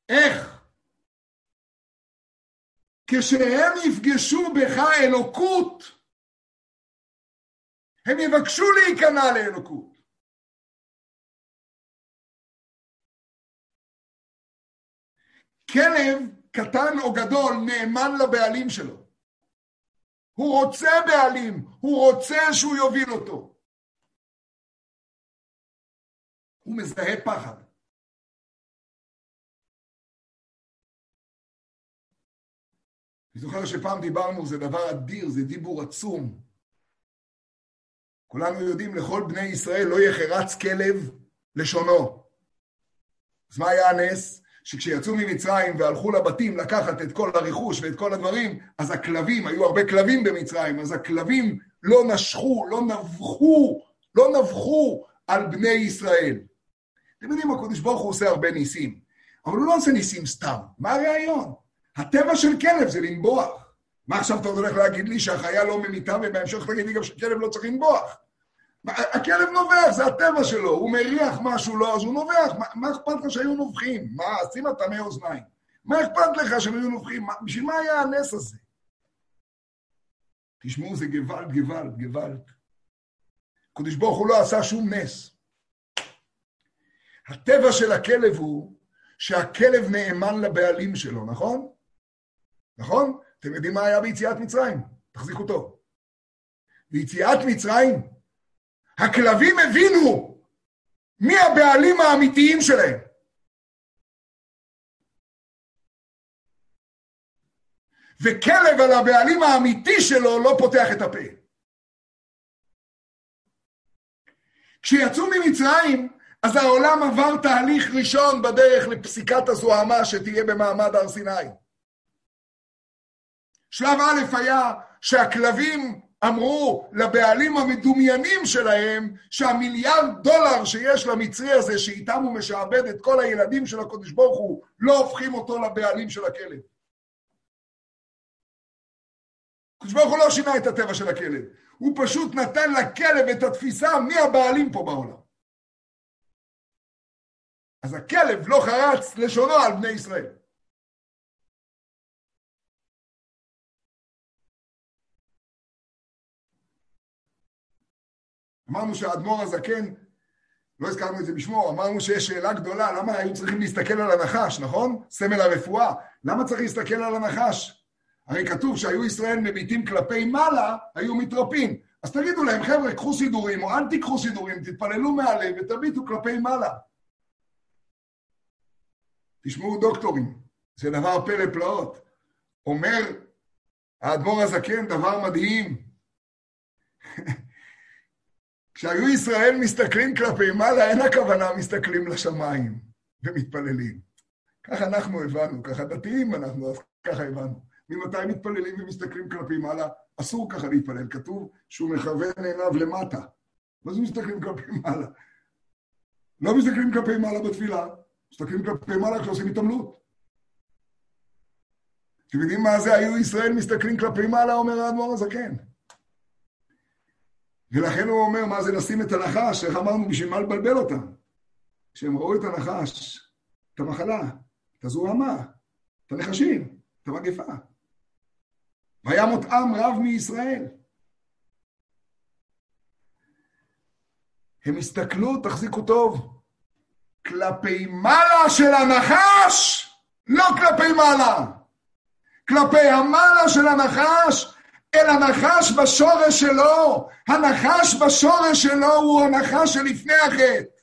איך? כשהם יפגשו בך אלוקות, הם יבקשו להיכנע לאלוקות. כלב קטן או גדול נאמן לבעלים שלו. הוא רוצה בעלים, הוא רוצה שהוא יוביל אותו. הוא מזהה פחד. אני זוכר שפעם דיברנו, זה דבר אדיר, זה דיבור עצום. כולנו יודעים, לכל בני ישראל לא יחרץ כלב לשונו. אז מה היה הנס? שכשיצאו ממצרים והלכו לבתים לקחת את כל הרכוש ואת כל הדברים, אז הכלבים, היו הרבה כלבים במצרים, אז הכלבים לא נשכו, לא נבחו, לא נבחו על בני ישראל. אתם יודעים, הקדוש ברוך הוא עושה הרבה ניסים, אבל הוא לא עושה ניסים סתם. מה הרעיון? הטבע של כלב זה לנבוח. מה עכשיו אתה הולך להגיד לי שהחיה לא ממיתה ובהמשך תגיד לי גם שכלב לא צריך לנבוח? הכלב נובח, זה הטבע שלו, הוא מריח משהו לא, אז הוא נובח, מה, מה אכפת לך שהיו נובחים? מה, שים טמא אוזניים. מה אכפת לך שהם היו נובחים? מה, בשביל מה היה הנס הזה? תשמעו, זה גוואלד, גוואלד, גוואלד. הקדוש ברוך הוא לא עשה שום נס. הטבע של הכלב הוא שהכלב נאמן לבעלים שלו, נכון? נכון? אתם יודעים מה היה ביציאת מצרים? תחזיקו טוב. ביציאת מצרים, הכלבים הבינו מי הבעלים האמיתיים שלהם. וכלב על הבעלים האמיתי שלו לא פותח את הפה. כשיצאו ממצרים, אז העולם עבר תהליך ראשון בדרך לפסיקת הזוהמה שתהיה במעמד הר סיני. שלב א' היה שהכלבים אמרו לבעלים המדומיינים שלהם שהמיליארד דולר שיש למצרי הזה, שאיתם הוא משעבד את כל הילדים של הקודש ברוך הוא, לא הופכים אותו לבעלים של הכלב. הקודש ברוך הוא לא שינה את הטבע של הכלב, הוא פשוט נתן לכלב את התפיסה מי הבעלים פה בעולם. אז הכלב לא חרץ לשונו על בני ישראל. אמרנו שהאדמו"ר הזקן, לא הזכרנו את זה בשמו, אמרנו שיש שאלה גדולה, למה היו צריכים להסתכל על הנחש, נכון? סמל הרפואה. למה צריך להסתכל על הנחש? הרי כתוב שהיו ישראל מביטים כלפי מעלה, היו מתרפים. אז תגידו להם, חבר'ה, קחו סידורים, או אל תיקחו סידורים, תתפללו מהלב ותביטו כלפי מעלה. תשמעו דוקטורים, זה דבר פלא פלאות. אומר האדמו"ר הזקן דבר מדהים. כשהיו ישראל מסתכלים כלפי מעלה, אין הכוונה מסתכלים לשמיים ומתפללים. ככה אנחנו הבנו, ככה דתיים אנחנו, אז ככה הבנו. ממתי מתפללים ומסתכלים כלפי מעלה? אסור ככה להתפלל, כתוב שהוא מכוון עיניו למטה. מה זה מסתכלים כלפי מעלה? לא מסתכלים כלפי מעלה בתפילה, מסתכלים כלפי מעלה כשעושים התעמלות. אתם יודעים מה זה היו ישראל מסתכלים כלפי מעלה, אומר האדמו"ר הזקן. ולכן הוא אומר, מה זה לשים את הנחש, איך אמרנו, בשביל מה לבלבל אותם? כשהם ראו את הנחש, את המחלה, את הזוהמה, את הנחשים, את המגפה. וימות עם רב מישראל. הם הסתכלו, תחזיקו טוב, כלפי מעלה של הנחש, לא כלפי מעלה. כלפי המעלה של הנחש, אל הנחש בשורש שלו. הנחש בשורש שלו הוא הנחש שלפני החטא.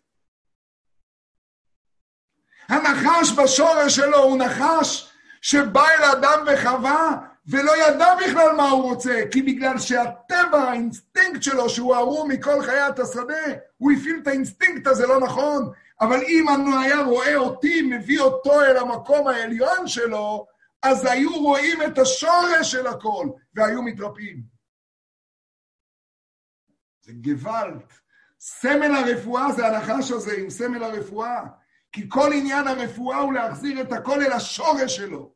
הנחש בשורש שלו הוא נחש שבא אל אדם וחווה ולא ידע בכלל מה הוא רוצה, כי בגלל שהטבע, האינסטינקט שלו, שהוא ארור מכל חיית השדה, הוא הפעיל את האינסטינקט הזה לא נכון. אבל אם אנו היה רואה אותי, מביא אותו אל המקום העליון שלו, אז היו רואים את השורש של הכל, והיו מתרפאים. זה גוואלד. סמל הרפואה זה הנחש הזה עם סמל הרפואה. כי כל עניין הרפואה הוא להחזיר את הכל אל השורש שלו.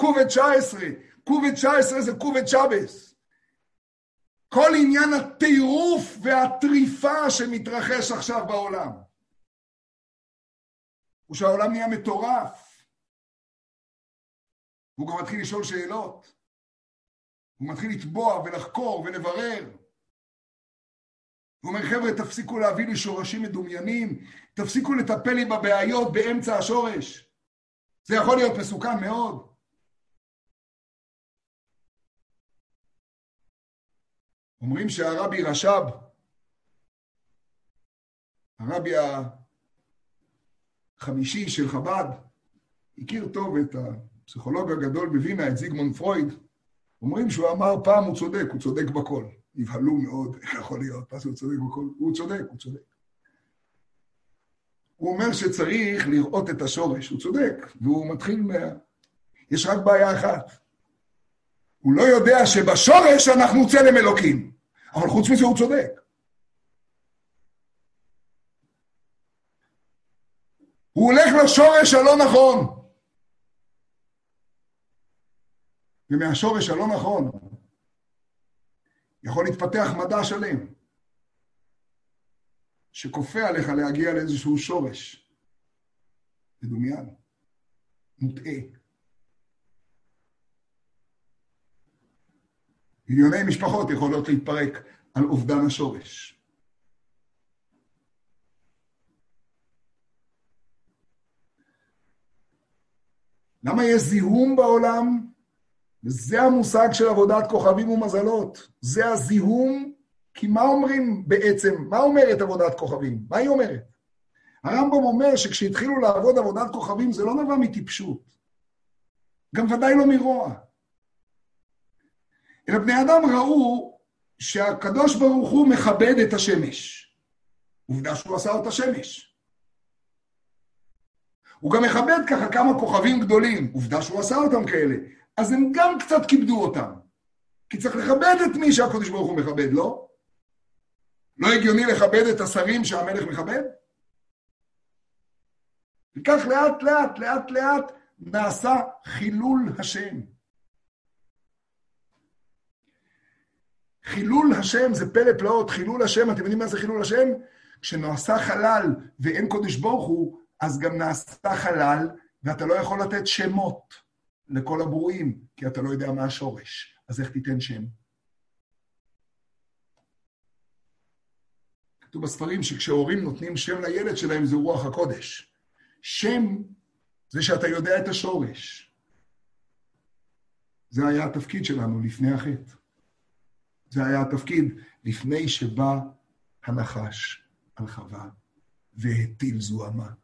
קובת 19, קובת 19 זה קובת שבס. כל עניין הטירוף והטריפה שמתרחש עכשיו בעולם. הוא שהעולם נהיה מטורף. והוא גם מתחיל לשאול שאלות. הוא מתחיל לתבוע ולחקור ולברר. הוא אומר, חבר'ה, תפסיקו להביא לי שורשים מדומיינים, תפסיקו לטפל לי בבעיות באמצע השורש. זה יכול להיות מסוכן מאוד. אומרים שהרבי רש"ב, הרבי החמישי של חב"ד, הכיר טוב את הפסיכולוג הגדול בווינה, את זיגמונד פרויד, אומרים שהוא אמר פעם הוא צודק, הוא צודק בכל. נבהלו מאוד, איך יכול להיות, מה הוא צודק בכל? הוא צודק, הוא צודק. הוא אומר שצריך לראות את השורש, הוא צודק, והוא מתחיל מה... יש רק בעיה אחת. הוא לא יודע שבשורש אנחנו צלם אלוקים, אבל חוץ מזה הוא צודק. הוא הולך לשורש הלא נכון. ומהשורש הלא נכון יכול להתפתח מדע שלם, שכופה עליך להגיע לאיזשהו שורש מדומיין, מוטעה. מיליוני משפחות יכולות להתפרק על אובדן השורש. למה יש זיהום בעולם? וזה המושג של עבודת כוכבים ומזלות. זה הזיהום, כי מה אומרים בעצם, מה אומרת עבודת כוכבים? מה היא אומרת? הרמב"ם אומר שכשהתחילו לעבוד עבודת כוכבים זה לא נבע מטיפשות, גם ודאי לא מרוע. אלא בני אדם ראו שהקדוש ברוך הוא מכבד את השמש. עובדה שהוא עשה אותה שמש. הוא גם מכבד ככה כמה כוכבים גדולים, עובדה שהוא עשה אותם כאלה. אז הם גם קצת כיבדו אותם. כי צריך לכבד את מי שהקדוש ברוך הוא מכבד, לא? לא הגיוני לכבד את השרים שהמלך מכבד? וכך לאט לאט, לאט לאט, נעשה חילול השם. חילול השם זה פלא פלאות, חילול השם, אתם יודעים מה זה חילול השם? כשנעשה חלל ואין קודש ברוך הוא, אז גם נעשה חלל, ואתה לא יכול לתת שמות לכל הברואים, כי אתה לא יודע מה השורש. אז איך תיתן שם? כתוב בספרים שכשהורים נותנים שם לילד שלהם זה רוח הקודש. שם זה שאתה יודע את השורש. זה היה התפקיד שלנו לפני החטא. זה היה התפקיד לפני שבא הנחש על חווה והטיל זוהמה.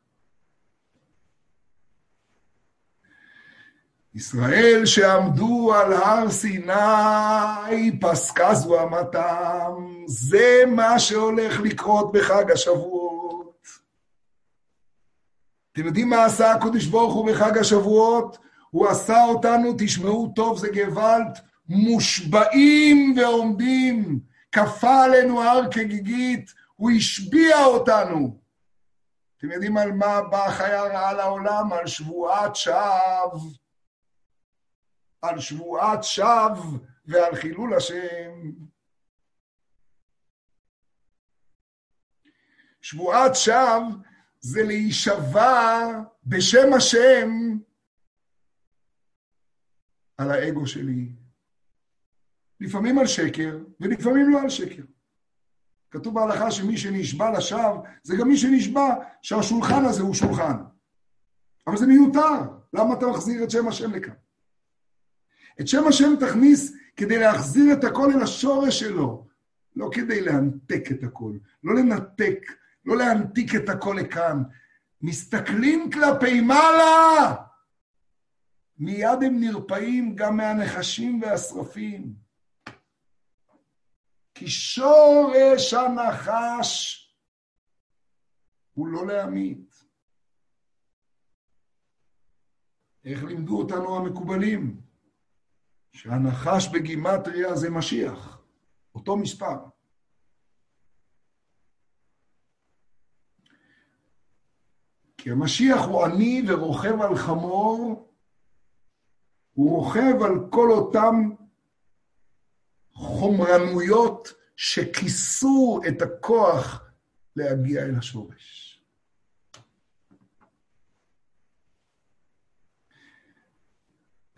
ישראל שעמדו על הר סיני, פסקה זוהמתם, זה מה שהולך לקרות בחג השבועות. אתם יודעים מה עשה הקדוש ברוך הוא בחג השבועות? הוא עשה אותנו, תשמעו טוב, זה גוואלד, מושבעים ועומדים. כפה עלינו הר כגיגית, הוא השביע אותנו. אתם יודעים על מה באה חיה רעה לעולם? על שבועת שווא. על שבועת שווא ועל חילול השם. שבועת שווא זה להישבע בשם השם על האגו שלי. לפעמים על שקר, ולפעמים לא על שקר. כתוב בהלכה שמי שנשבע לשווא, זה גם מי שנשבע שהשולחן הזה הוא שולחן. אבל זה מיותר, למה אתה מחזיר את שם השם לכאן? את שם השם תכניס כדי להחזיר את הכל אל השורש שלו, לא כדי להנתק את הכל, לא לנתק, לא להנתיק את הכל לכאן. מסתכלים כלפי מעלה, מיד הם נרפאים גם מהנחשים והשרפים. כי שורש הנחש הוא לא להמית. איך לימדו אותנו המקובלים? שהנחש בגימטריה זה משיח, אותו מספר. כי המשיח הוא עני ורוכב על חמור, הוא רוכב על כל אותם חומרנויות שכיסו את הכוח להגיע אל השורש.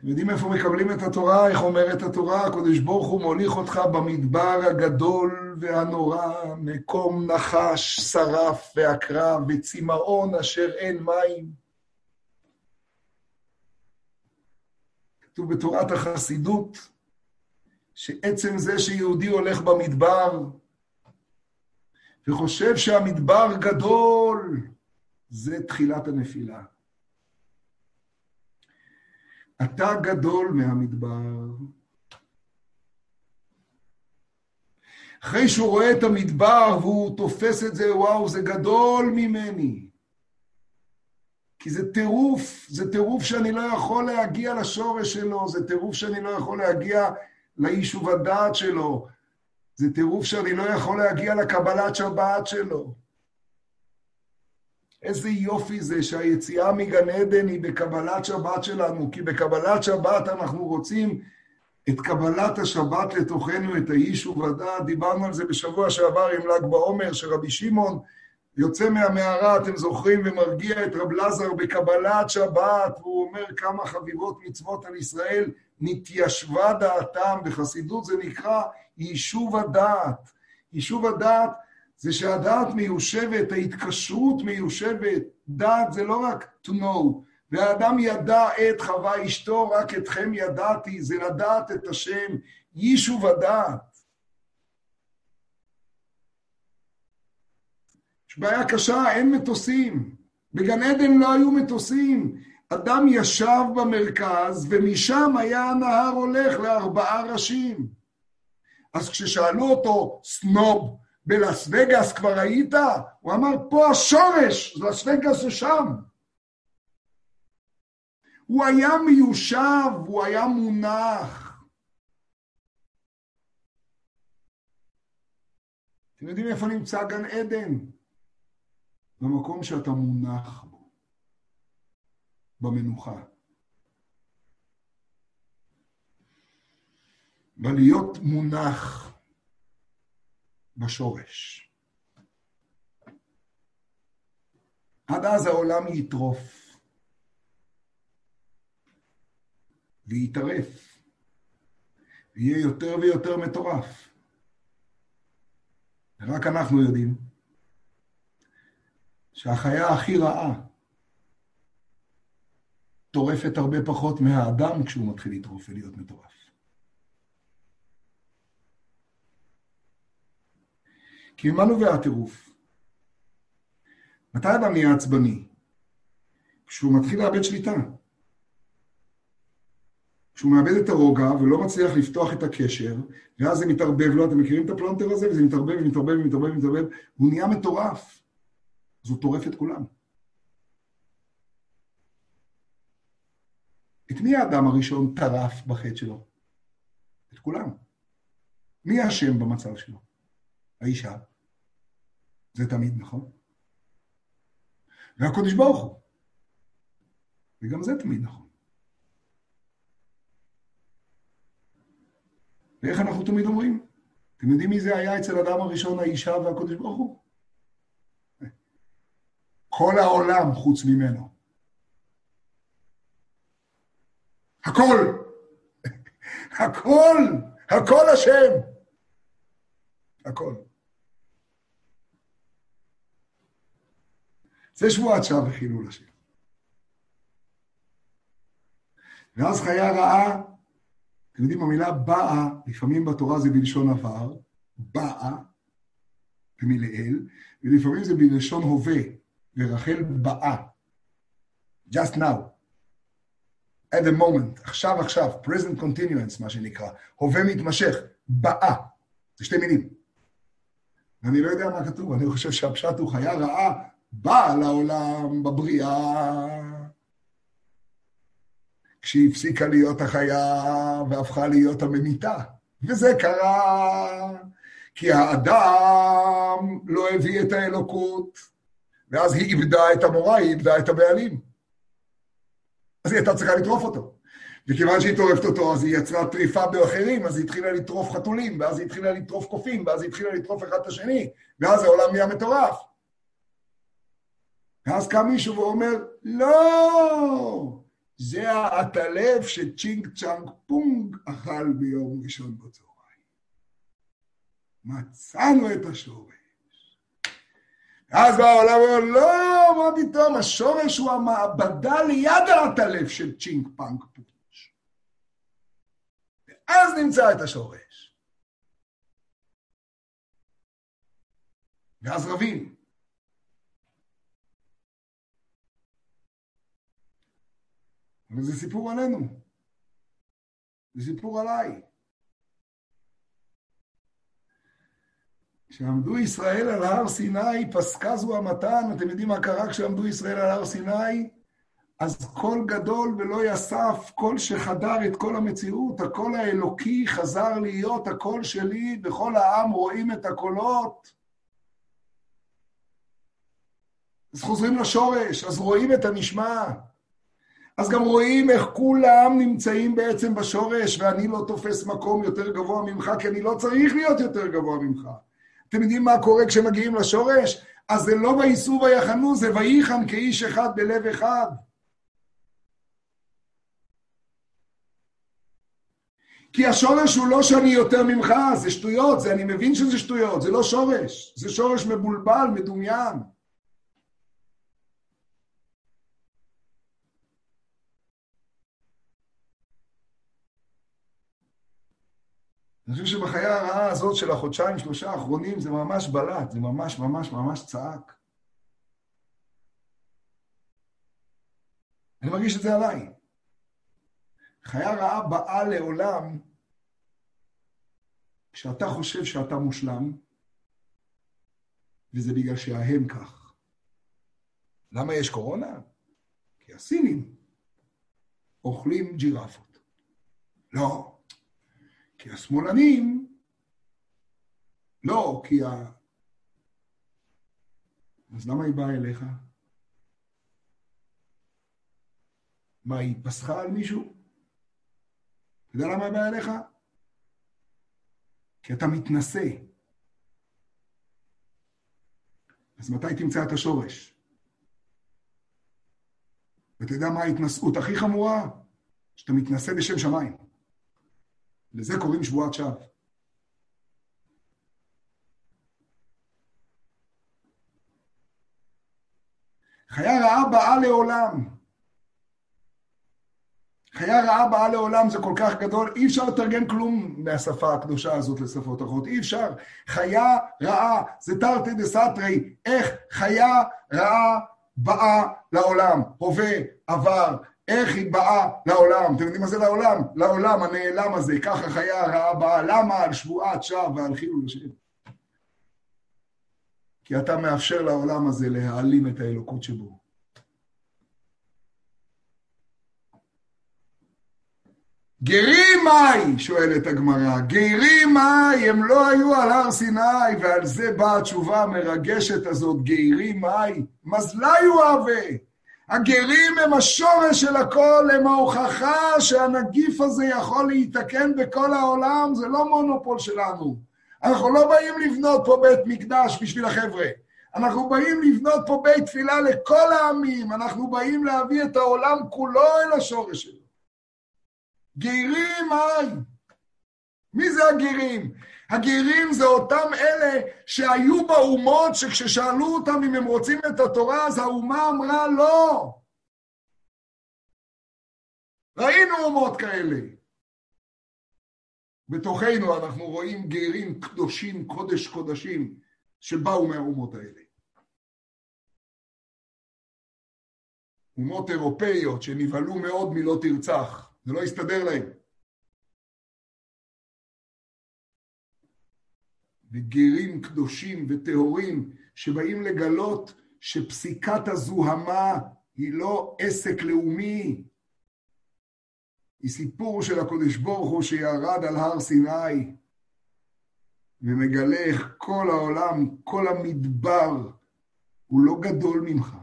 אתם יודעים איפה מקבלים את התורה? איך אומרת התורה? הקדוש ברוך הוא מוליך אותך במדבר הגדול והנורא, מקום נחש, שרף ועקרב, וצמאון אשר אין מים. כתוב בתורת החסידות, שעצם זה שיהודי הולך במדבר וחושב שהמדבר גדול, זה תחילת הנפילה. אתה גדול מהמדבר. אחרי שהוא רואה את המדבר והוא תופס את זה, וואו, זה גדול ממני. כי זה טירוף, זה טירוף שאני לא יכול להגיע לשורש שלו, זה טירוף שאני לא יכול להגיע ליישוב הדעת שלו, זה טירוף שאני לא יכול להגיע לקבלת שבת שלו. איזה יופי זה שהיציאה מגן עדן היא בקבלת שבת שלנו, כי בקבלת שבת אנחנו רוצים את קבלת השבת לתוכנו, את האיש ובדעת. דיברנו על זה בשבוע שעבר עם ל"ג בעומר, שרבי שמעון יוצא מהמערה, אתם זוכרים, ומרגיע את רב לזר בקבלת שבת, והוא אומר כמה חביבות מצוות על ישראל, נתיישבה דעתם, בחסידות זה נקרא יישוב הדעת. יישוב הדעת זה שהדעת מיושבת, ההתקשרות מיושבת. דעת זה לא רק to know, והאדם ידע את חווה אשתו, רק אתכם ידעתי, זה לדעת את השם, יישוב הדעת. יש בעיה קשה, אין מטוסים. בגן עדן לא היו מטוסים. אדם ישב במרכז, ומשם היה הנהר הולך לארבעה ראשים. אז כששאלו אותו, סנוב, בלאס וגאס כבר היית? הוא אמר, פה השורש, לאס וגאס זה שם. הוא היה מיושב, הוא היה מונח. אתם יודעים איפה נמצא גן עדן? במקום שאתה מונח בו, במנוחה. בלהיות מונח בשורש. עד אז העולם יטרוף. ויטרף, ויהיה יותר ויותר מטורף. ורק אנחנו יודעים שהחיה הכי רעה טורפת הרבה פחות מהאדם כשהוא מתחיל לטרוף ולהיות מטורף. כי ממה נובע הטירוף? מתי אדם נהיה עצבני? כשהוא מתחיל לאבד שליטה. שהוא מאבד את הרוגע ולא מצליח לפתוח את הקשר, ואז זה מתערבב לו, אתם מכירים את הפלונטר הזה? וזה מתערבב ומתערבב ומתערבב ומתערבב, הוא נהיה מטורף. אז הוא טורף את כולם. את מי האדם הראשון טרף בחטא שלו? את כולם. מי האשם במצב שלו? האישה. זה תמיד נכון. והקודש ברוך הוא. וגם זה תמיד נכון. ואיך אנחנו תמיד אומרים? אתם יודעים מי זה היה אצל אדם הראשון, האישה והקודש ברוך הוא? כל העולם חוץ ממנו. הכל. הכל. הכל השם. הכל. זה שבועת שעה וחילול השם. ואז חיה רעה אתם יודעים, המילה באה, לפעמים בתורה זה בלשון עבר, באה, ומלאל, ולפעמים זה בלשון הווה, ורחל באה. just now. at the moment, עכשיו עכשיו, present continuance, מה שנקרא, הווה מתמשך, באה. זה שתי מילים. ואני לא יודע מה כתוב, אני חושב שהפשט הוא חיה רעה, באה לעולם בבריאה. כשהיא הפסיקה להיות החיה והפכה להיות הממיתה. וזה קרה כי האדם לא הביא את האלוקות, ואז היא איבדה את המורה, היא איבדה את הבעלים. אז היא הייתה צריכה לטרוף אותו. וכיוון שהיא טורפת אותו, אז היא יצרה טריפה באחרים, אז היא התחילה לטרוף חתולים, ואז היא התחילה לטרוף קופים, ואז היא התחילה לטרוף אחד את השני, ואז העולם נהיה מטורף. ואז קם מישהו ואומר, לא, זה העטלף שצ'ינג צ'אנג פונג אכל ביום ראשון בצהריים. מצאנו את השורש. אז בעולם אומר, לא, מה פתאום, השורש הוא המעבדה ליד העטלף של צ'ינג פאנג פונץ'. ואז נמצא את השורש. ואז רבים. אבל זה סיפור עלינו. זה סיפור עליי. כשעמדו ישראל על הר סיני, פסקה זו המתן, אתם יודעים מה קרה כשעמדו ישראל על הר סיני? אז קול גדול ולא יסף, קול שחדר את כל המציאות, הקול האלוקי חזר להיות הקול שלי, וכל העם רואים את הקולות. אז חוזרים לשורש, אז רואים את הנשמע. אז גם רואים איך כולם נמצאים בעצם בשורש, ואני לא תופס מקום יותר גבוה ממך, כי אני לא צריך להיות יותר גבוה ממך. אתם יודעים מה קורה כשמגיעים לשורש? אז זה לא וייסעו ויחנו, זה וייחן כאיש אחד בלב אחד. כי השורש הוא לא שאני יותר ממך, זה שטויות, זה אני מבין שזה שטויות, זה לא שורש, זה שורש מבולבל, מדומיין. אני חושב שבחיי הרעה הזאת של החודשיים, שלושה האחרונים, זה ממש בלט, זה ממש ממש ממש צעק. אני מרגיש את זה עליי. חיה רעה באה לעולם כשאתה חושב שאתה מושלם, וזה בגלל שההם כך. למה יש קורונה? כי הסינים אוכלים ג'ירפות. לא, כי השמאלנים, לא, כי ה... אז למה היא באה אליך? מה, היא פסחה על מישהו? אתה יודע למה היא באה אליך? כי אתה מתנשא. אז מתי תמצא את השורש? ואתה יודע מה ההתנשאות הכי חמורה? שאתה מתנשא בשם שמיים. לזה קוראים שבועת שווא. חיה רעה באה לעולם. חיה רעה באה לעולם זה כל כך גדול, אי אפשר לתרגם כלום מהשפה הקדושה הזאת לשפות אחרות, אי אפשר. חיה רעה זה תרתי דה סתרי, איך חיה רעה באה לעולם, הווה, עבר, איך היא באה לעולם. אתם יודעים מה זה לעולם? לעולם הנעלם הזה, ככה חיה רעה באה. למה? על שבועת שווא ועל חילול השם. כי אתה מאפשר לעולם הזה להעלים את האלוקות שבו. גרים מאי, שואלת הגמרא, גרים מאי, הם לא היו על הר סיני, ועל זה באה התשובה המרגשת הזאת, גרים מאי, מזלי אוהבה. הגרים הם השורש של הכל, הם ההוכחה שהנגיף הזה יכול להיתקן בכל העולם, זה לא מונופול שלנו. אנחנו לא באים לבנות פה בית מקדש בשביל החבר'ה. אנחנו באים לבנות פה בית תפילה לכל העמים, אנחנו באים להביא את העולם כולו אל השורש שלו. גרים היי. מי זה הגרים? הגרים זה אותם אלה שהיו באומות שכששאלו אותם אם הם רוצים את התורה, אז האומה אמרה לא. ראינו אומות כאלה. בתוכנו אנחנו רואים גרים קדושים, קודש קודשים, שבאו מהאומות האלה. אומות אירופאיות שנבהלו מאוד מלא תרצח. זה לא יסתדר להם. וגרים קדושים וטהורים שבאים לגלות שפסיקת הזוהמה היא לא עסק לאומי, היא סיפור של הקודש ברוך הוא שירד על הר סיני ומגלה איך כל העולם, כל המדבר, הוא לא גדול ממך.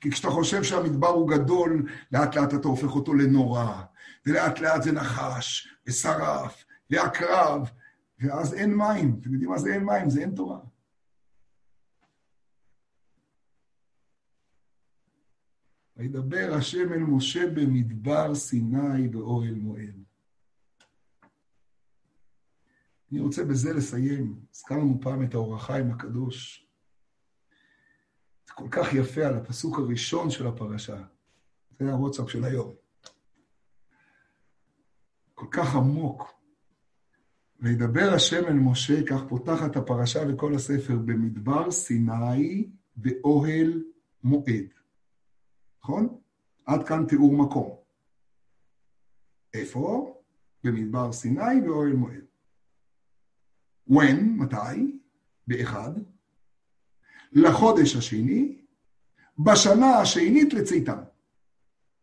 כי כשאתה חושב שהמדבר הוא גדול, לאט לאט אתה הופך אותו לנורא, ולאט לאט זה נחש, ושרף, ועקרב, ואז אין מים. אתם יודעים מה זה אין מים? זה אין תורה. וידבר השם אל משה במדבר סיני באוהל מועד. אני רוצה בזה לסיים. הזכרנו פעם את האור החיים הקדוש. זה כל כך יפה על הפסוק הראשון של הפרשה. זה הוואטסאפ של היום. כל כך עמוק. וידבר השם אל משה, כך פותחת הפרשה וכל הספר, במדבר סיני באוהל מועד. נכון? עד כאן תיאור מקום. איפה? במדבר סיני באוהל מועד. when, מתי? באחד. לחודש השני, בשנה השנית לצאתם.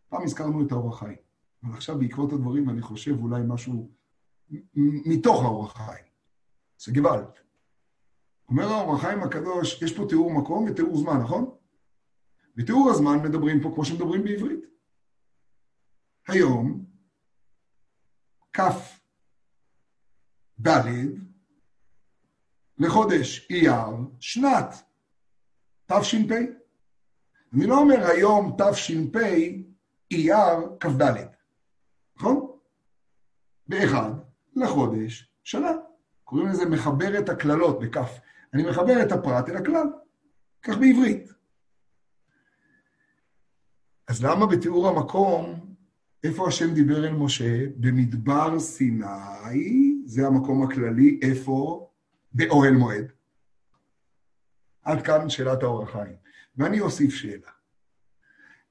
פעם הזכרנו את האור החיים, אבל עכשיו בעקבות הדברים אני חושב אולי משהו מתוך האור החיים. זה גוואלד. אומר האור החיים הקדוש, יש פה תיאור מקום ותיאור זמן, נכון? בתיאור הזמן מדברים פה כמו שמדברים בעברית. היום, כ' ד' לחודש אייר, שנת תש"פ. אני לא אומר היום תש"פ, אייר כ"ד, נכון? באחד לחודש שנה. קוראים לזה מחבר את הקללות בכף. אני מחבר את הפרט אל הכלל, כך בעברית. אז למה בתיאור המקום, איפה השם דיבר אל משה? במדבר סיני, זה המקום הכללי, איפה? באוהל מועד. עד כאן שאלת האור החיים. ואני אוסיף שאלה.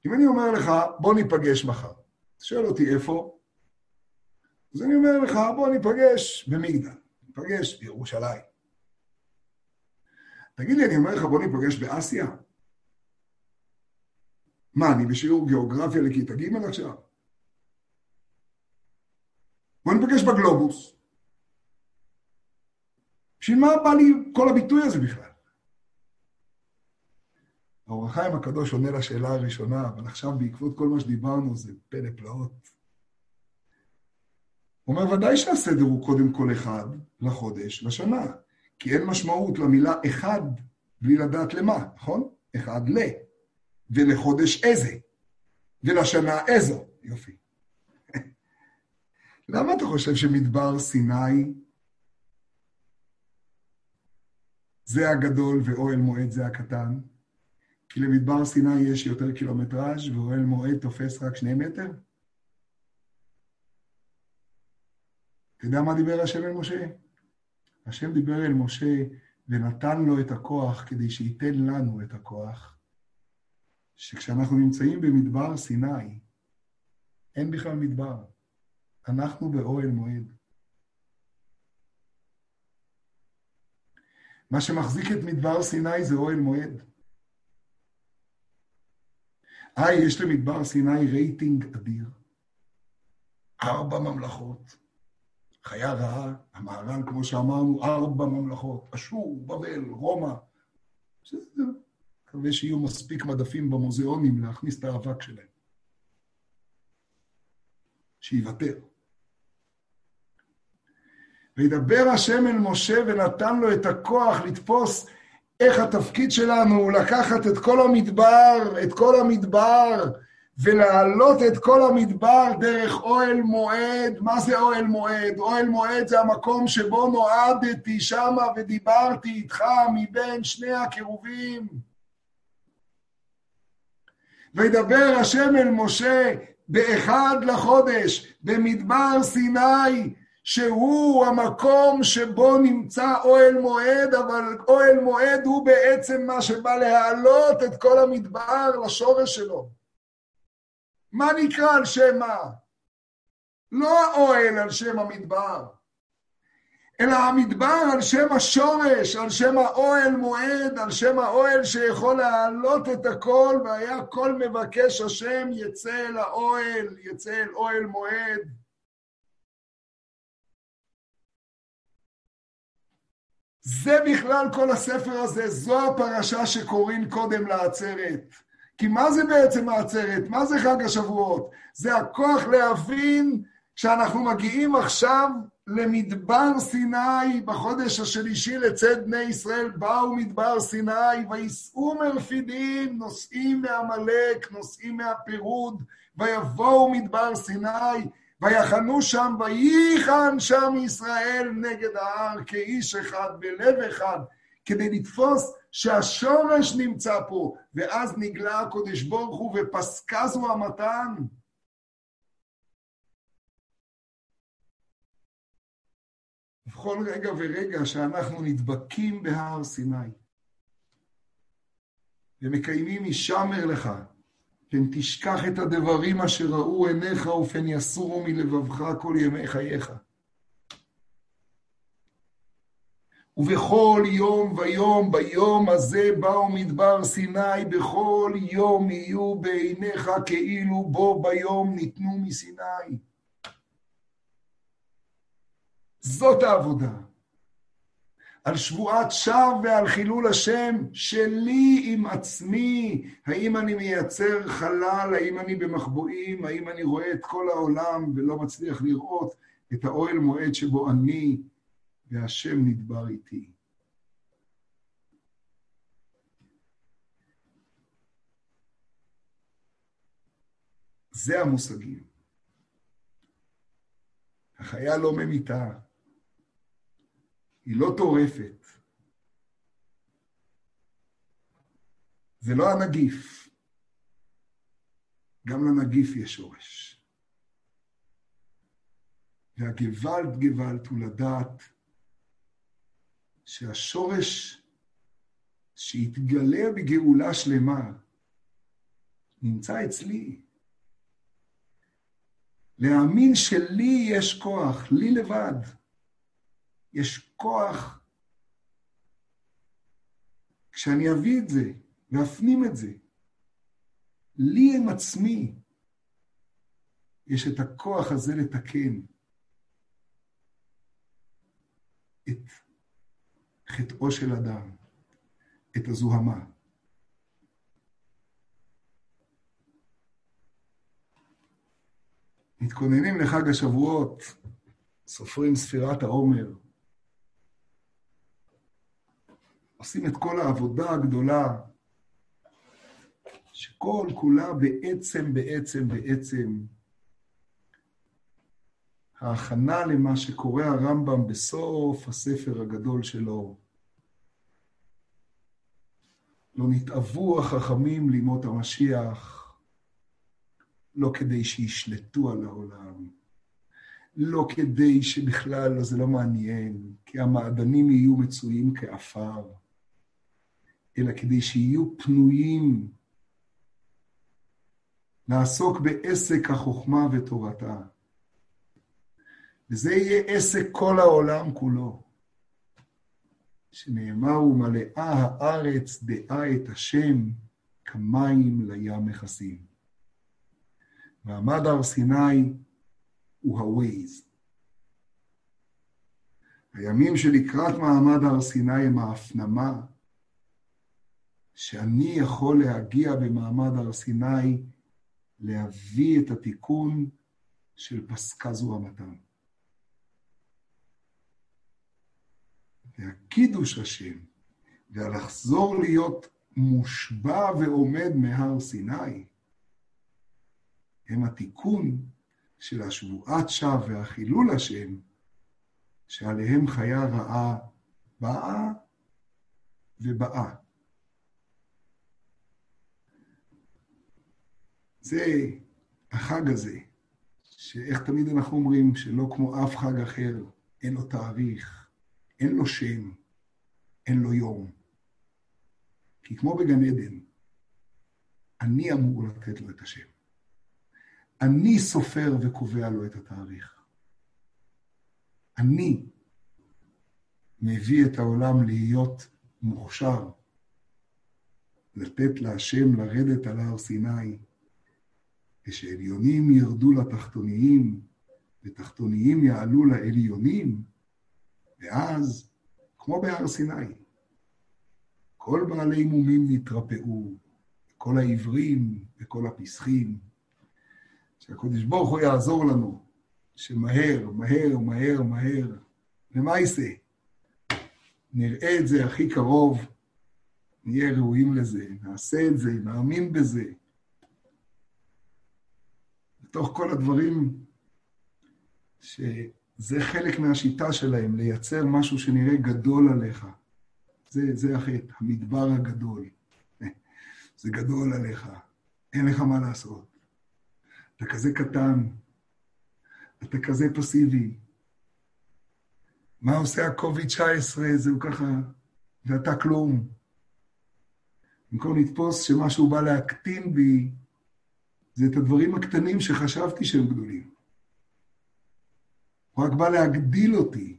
אם אני אומר לך, בוא ניפגש מחר, שואל אותי איפה? אז אני אומר לך, בוא ניפגש במגדל. ניפגש בירושלים. תגיד לי, אני אומר לך, בוא ניפגש באסיה? מה, אני בשיעור גיאוגרפיה לכיתה ג' עכשיו? בוא ניפגש בגלובוס. בשביל מה בא לי כל הביטוי הזה בכלל? האור החיים הקדוש עונה לשאלה הראשונה, אבל עכשיו בעקבות כל מה שדיברנו זה פלא פלאות. הוא אומר, ודאי שהסדר הוא קודם כל אחד לחודש, לשנה, כי אין משמעות למילה אחד בלי לדעת למה, נכון? אחד ל. ולחודש איזה, ולשנה איזו. יופי. למה אתה חושב שמדבר סיני זה הגדול ואוהל מועד זה הקטן? כי למדבר סיני יש יותר קילומטראז' ואוהל מועד תופס רק שני מטר? אתה יודע מה דיבר השם אל משה? השם דיבר אל משה ונתן לו את הכוח כדי שייתן לנו את הכוח, שכשאנחנו נמצאים במדבר סיני, אין בכלל מדבר. אנחנו באוהל מועד. מה שמחזיק את מדבר סיני זה אוהל מועד. היי, יש למדבר סיני רייטינג אדיר. ארבע ממלכות. חיה רעה, המהר"ל, כמו שאמרנו, ארבע ממלכות, אשור, בבל, רומא. בסדר, מקווה שיהיו מספיק מדפים במוזיאונים להכניס את האבק שלהם. שיוותר. וידבר השם אל משה ונתן לו את הכוח לתפוס איך התפקיד שלנו הוא לקחת את כל המדבר, את כל המדבר, ולהעלות את כל המדבר דרך אוהל מועד. מה זה אוהל מועד? אוהל מועד זה המקום שבו נועדתי שמה ודיברתי איתך מבין שני הקירובים. וידבר השם אל משה באחד לחודש, במדבר סיני, שהוא המקום שבו נמצא אוהל מועד, אבל אוהל מועד הוא בעצם מה שבא להעלות את כל המדבר לשורש שלו. מה נקרא על שם מה? לא האוהל על שם המדבר, אלא המדבר על שם השורש, על שם האוהל מועד, על שם האוהל שיכול להעלות את הכל, והיה כל מבקש השם יצא אל האוהל, יצא אל אוהל מועד. זה בכלל כל הספר הזה, זו הפרשה שקוראים קודם לעצרת. כי מה זה בעצם העצרת? מה זה חג השבועות? זה הכוח להבין שאנחנו מגיעים עכשיו למדבר סיני, בחודש השלישי לצאת בני ישראל באו מדבר סיני, וייסעו מרפידים, נוסעים מעמלק, נוסעים מהפירוד, ויבואו מדבר סיני, ויחנו שם, וייחן שם ישראל נגד ההר כאיש אחד, בלב אחד, כדי לתפוס שהשורש נמצא פה, ואז נגלה הקודש ברוך הוא ופסקה זו המתן. בכל רגע ורגע שאנחנו נדבקים בהר סיני ומקיימים משמר לך, פן תשכח את הדברים אשר ראו עיניך ופן יסורו מלבבך כל ימי חייך. ובכל יום ויום ביום הזה באו מדבר סיני, בכל יום יהיו בעיניך כאילו בו ביום ניתנו מסיני. זאת העבודה. על שבועת שווא ועל חילול השם שלי עם עצמי. האם אני מייצר חלל? האם אני במחבואים? האם אני רואה את כל העולם ולא מצליח לראות את האוהל מועד שבו אני והשם נדבר איתי? זה המושגים. החיה לא ממיתה, היא לא טורפת. זה לא הנגיף. גם לנגיף יש שורש. והגוואלד גוואלד הוא לדעת שהשורש שיתגלה בגאולה שלמה נמצא אצלי. להאמין שלי יש כוח, לי לבד. יש כוח, כשאני אביא את זה ואפנים את זה, לי עם עצמי, יש את הכוח הזה לתקן את חטאו של אדם, את הזוהמה. מתכוננים לחג השבועות, סופרים ספירת העומר, עושים את כל העבודה הגדולה, שכל כולה בעצם, בעצם, בעצם, ההכנה למה שקורא הרמב"ם בסוף הספר הגדול שלו. לא נתאוו החכמים לימות המשיח, לא כדי שישלטו על העולם, לא כדי שבכלל זה לא מעניין, כי המעדנים יהיו מצויים כעפר, אלא כדי שיהיו פנויים לעסוק בעסק החוכמה ותורתה. וזה יהיה עסק כל העולם כולו. שנאמר, ומלאה הארץ דעה את השם כמים לים מכסים. מעמד הר סיני הוא הווייז. הימים שלקראת מעמד הר סיני הם ההפנמה שאני יכול להגיע במעמד הר סיני להביא את התיקון של פסקה זוהמתם. והקידוש השם, והלחזור להיות מושבע ועומד מהר סיני, הם התיקון של השבועת שווא והחילול השם, שעליהם חיה רעה באה ובאה. זה החג הזה, שאיך תמיד אנחנו אומרים, שלא כמו אף חג אחר, אין לו תאריך, אין לו שם, אין לו יום. כי כמו בגן עדן, אני אמור לתת לו את השם. אני סופר וקובע לו את התאריך. אני מביא את העולם להיות מוכשר, לתת להשם לרדת על הר סיני, כשעליונים ירדו לתחתוניים, ותחתוניים יעלו לעליונים, ואז, כמו בהר סיני, כל בעלי מומים נתרפאו, כל העברים וכל הפסחים, שהקדוש ברוך הוא יעזור לנו, שמהר, מהר, מהר, מהר, ומה יעשה? נראה את זה הכי קרוב, נהיה ראויים לזה, נעשה את זה, נאמין בזה, בתוך כל הדברים, שזה חלק מהשיטה שלהם, לייצר משהו שנראה גדול עליך. זה, זה החטא, המדבר הגדול. זה גדול עליך, אין לך מה לעשות. אתה כזה קטן, אתה כזה פסיבי. מה עושה ה-COVID-19? זהו ככה, ואתה כלום. במקום לתפוס שמשהו בא להקטין בי, זה את הדברים הקטנים שחשבתי שהם גדולים. הוא רק בא להגדיל אותי,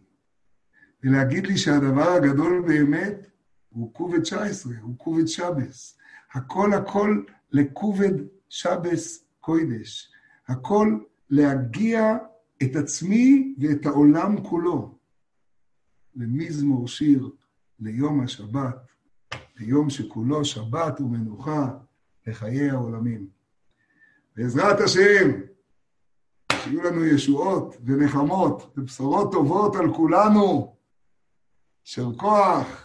ולהגיד לי שהדבר הגדול באמת הוא כובד 19, הוא כובד שבס. הכל הכל לכובד שבס קוידש. הכל להגיע את עצמי ואת העולם כולו. למזמור שיר ליום השבת, ליום שכולו שבת ומנוחה לחיי העולמים. בעזרת השם, שיהיו לנו ישועות ונחמות ובשורות טובות על כולנו. יישר כוח.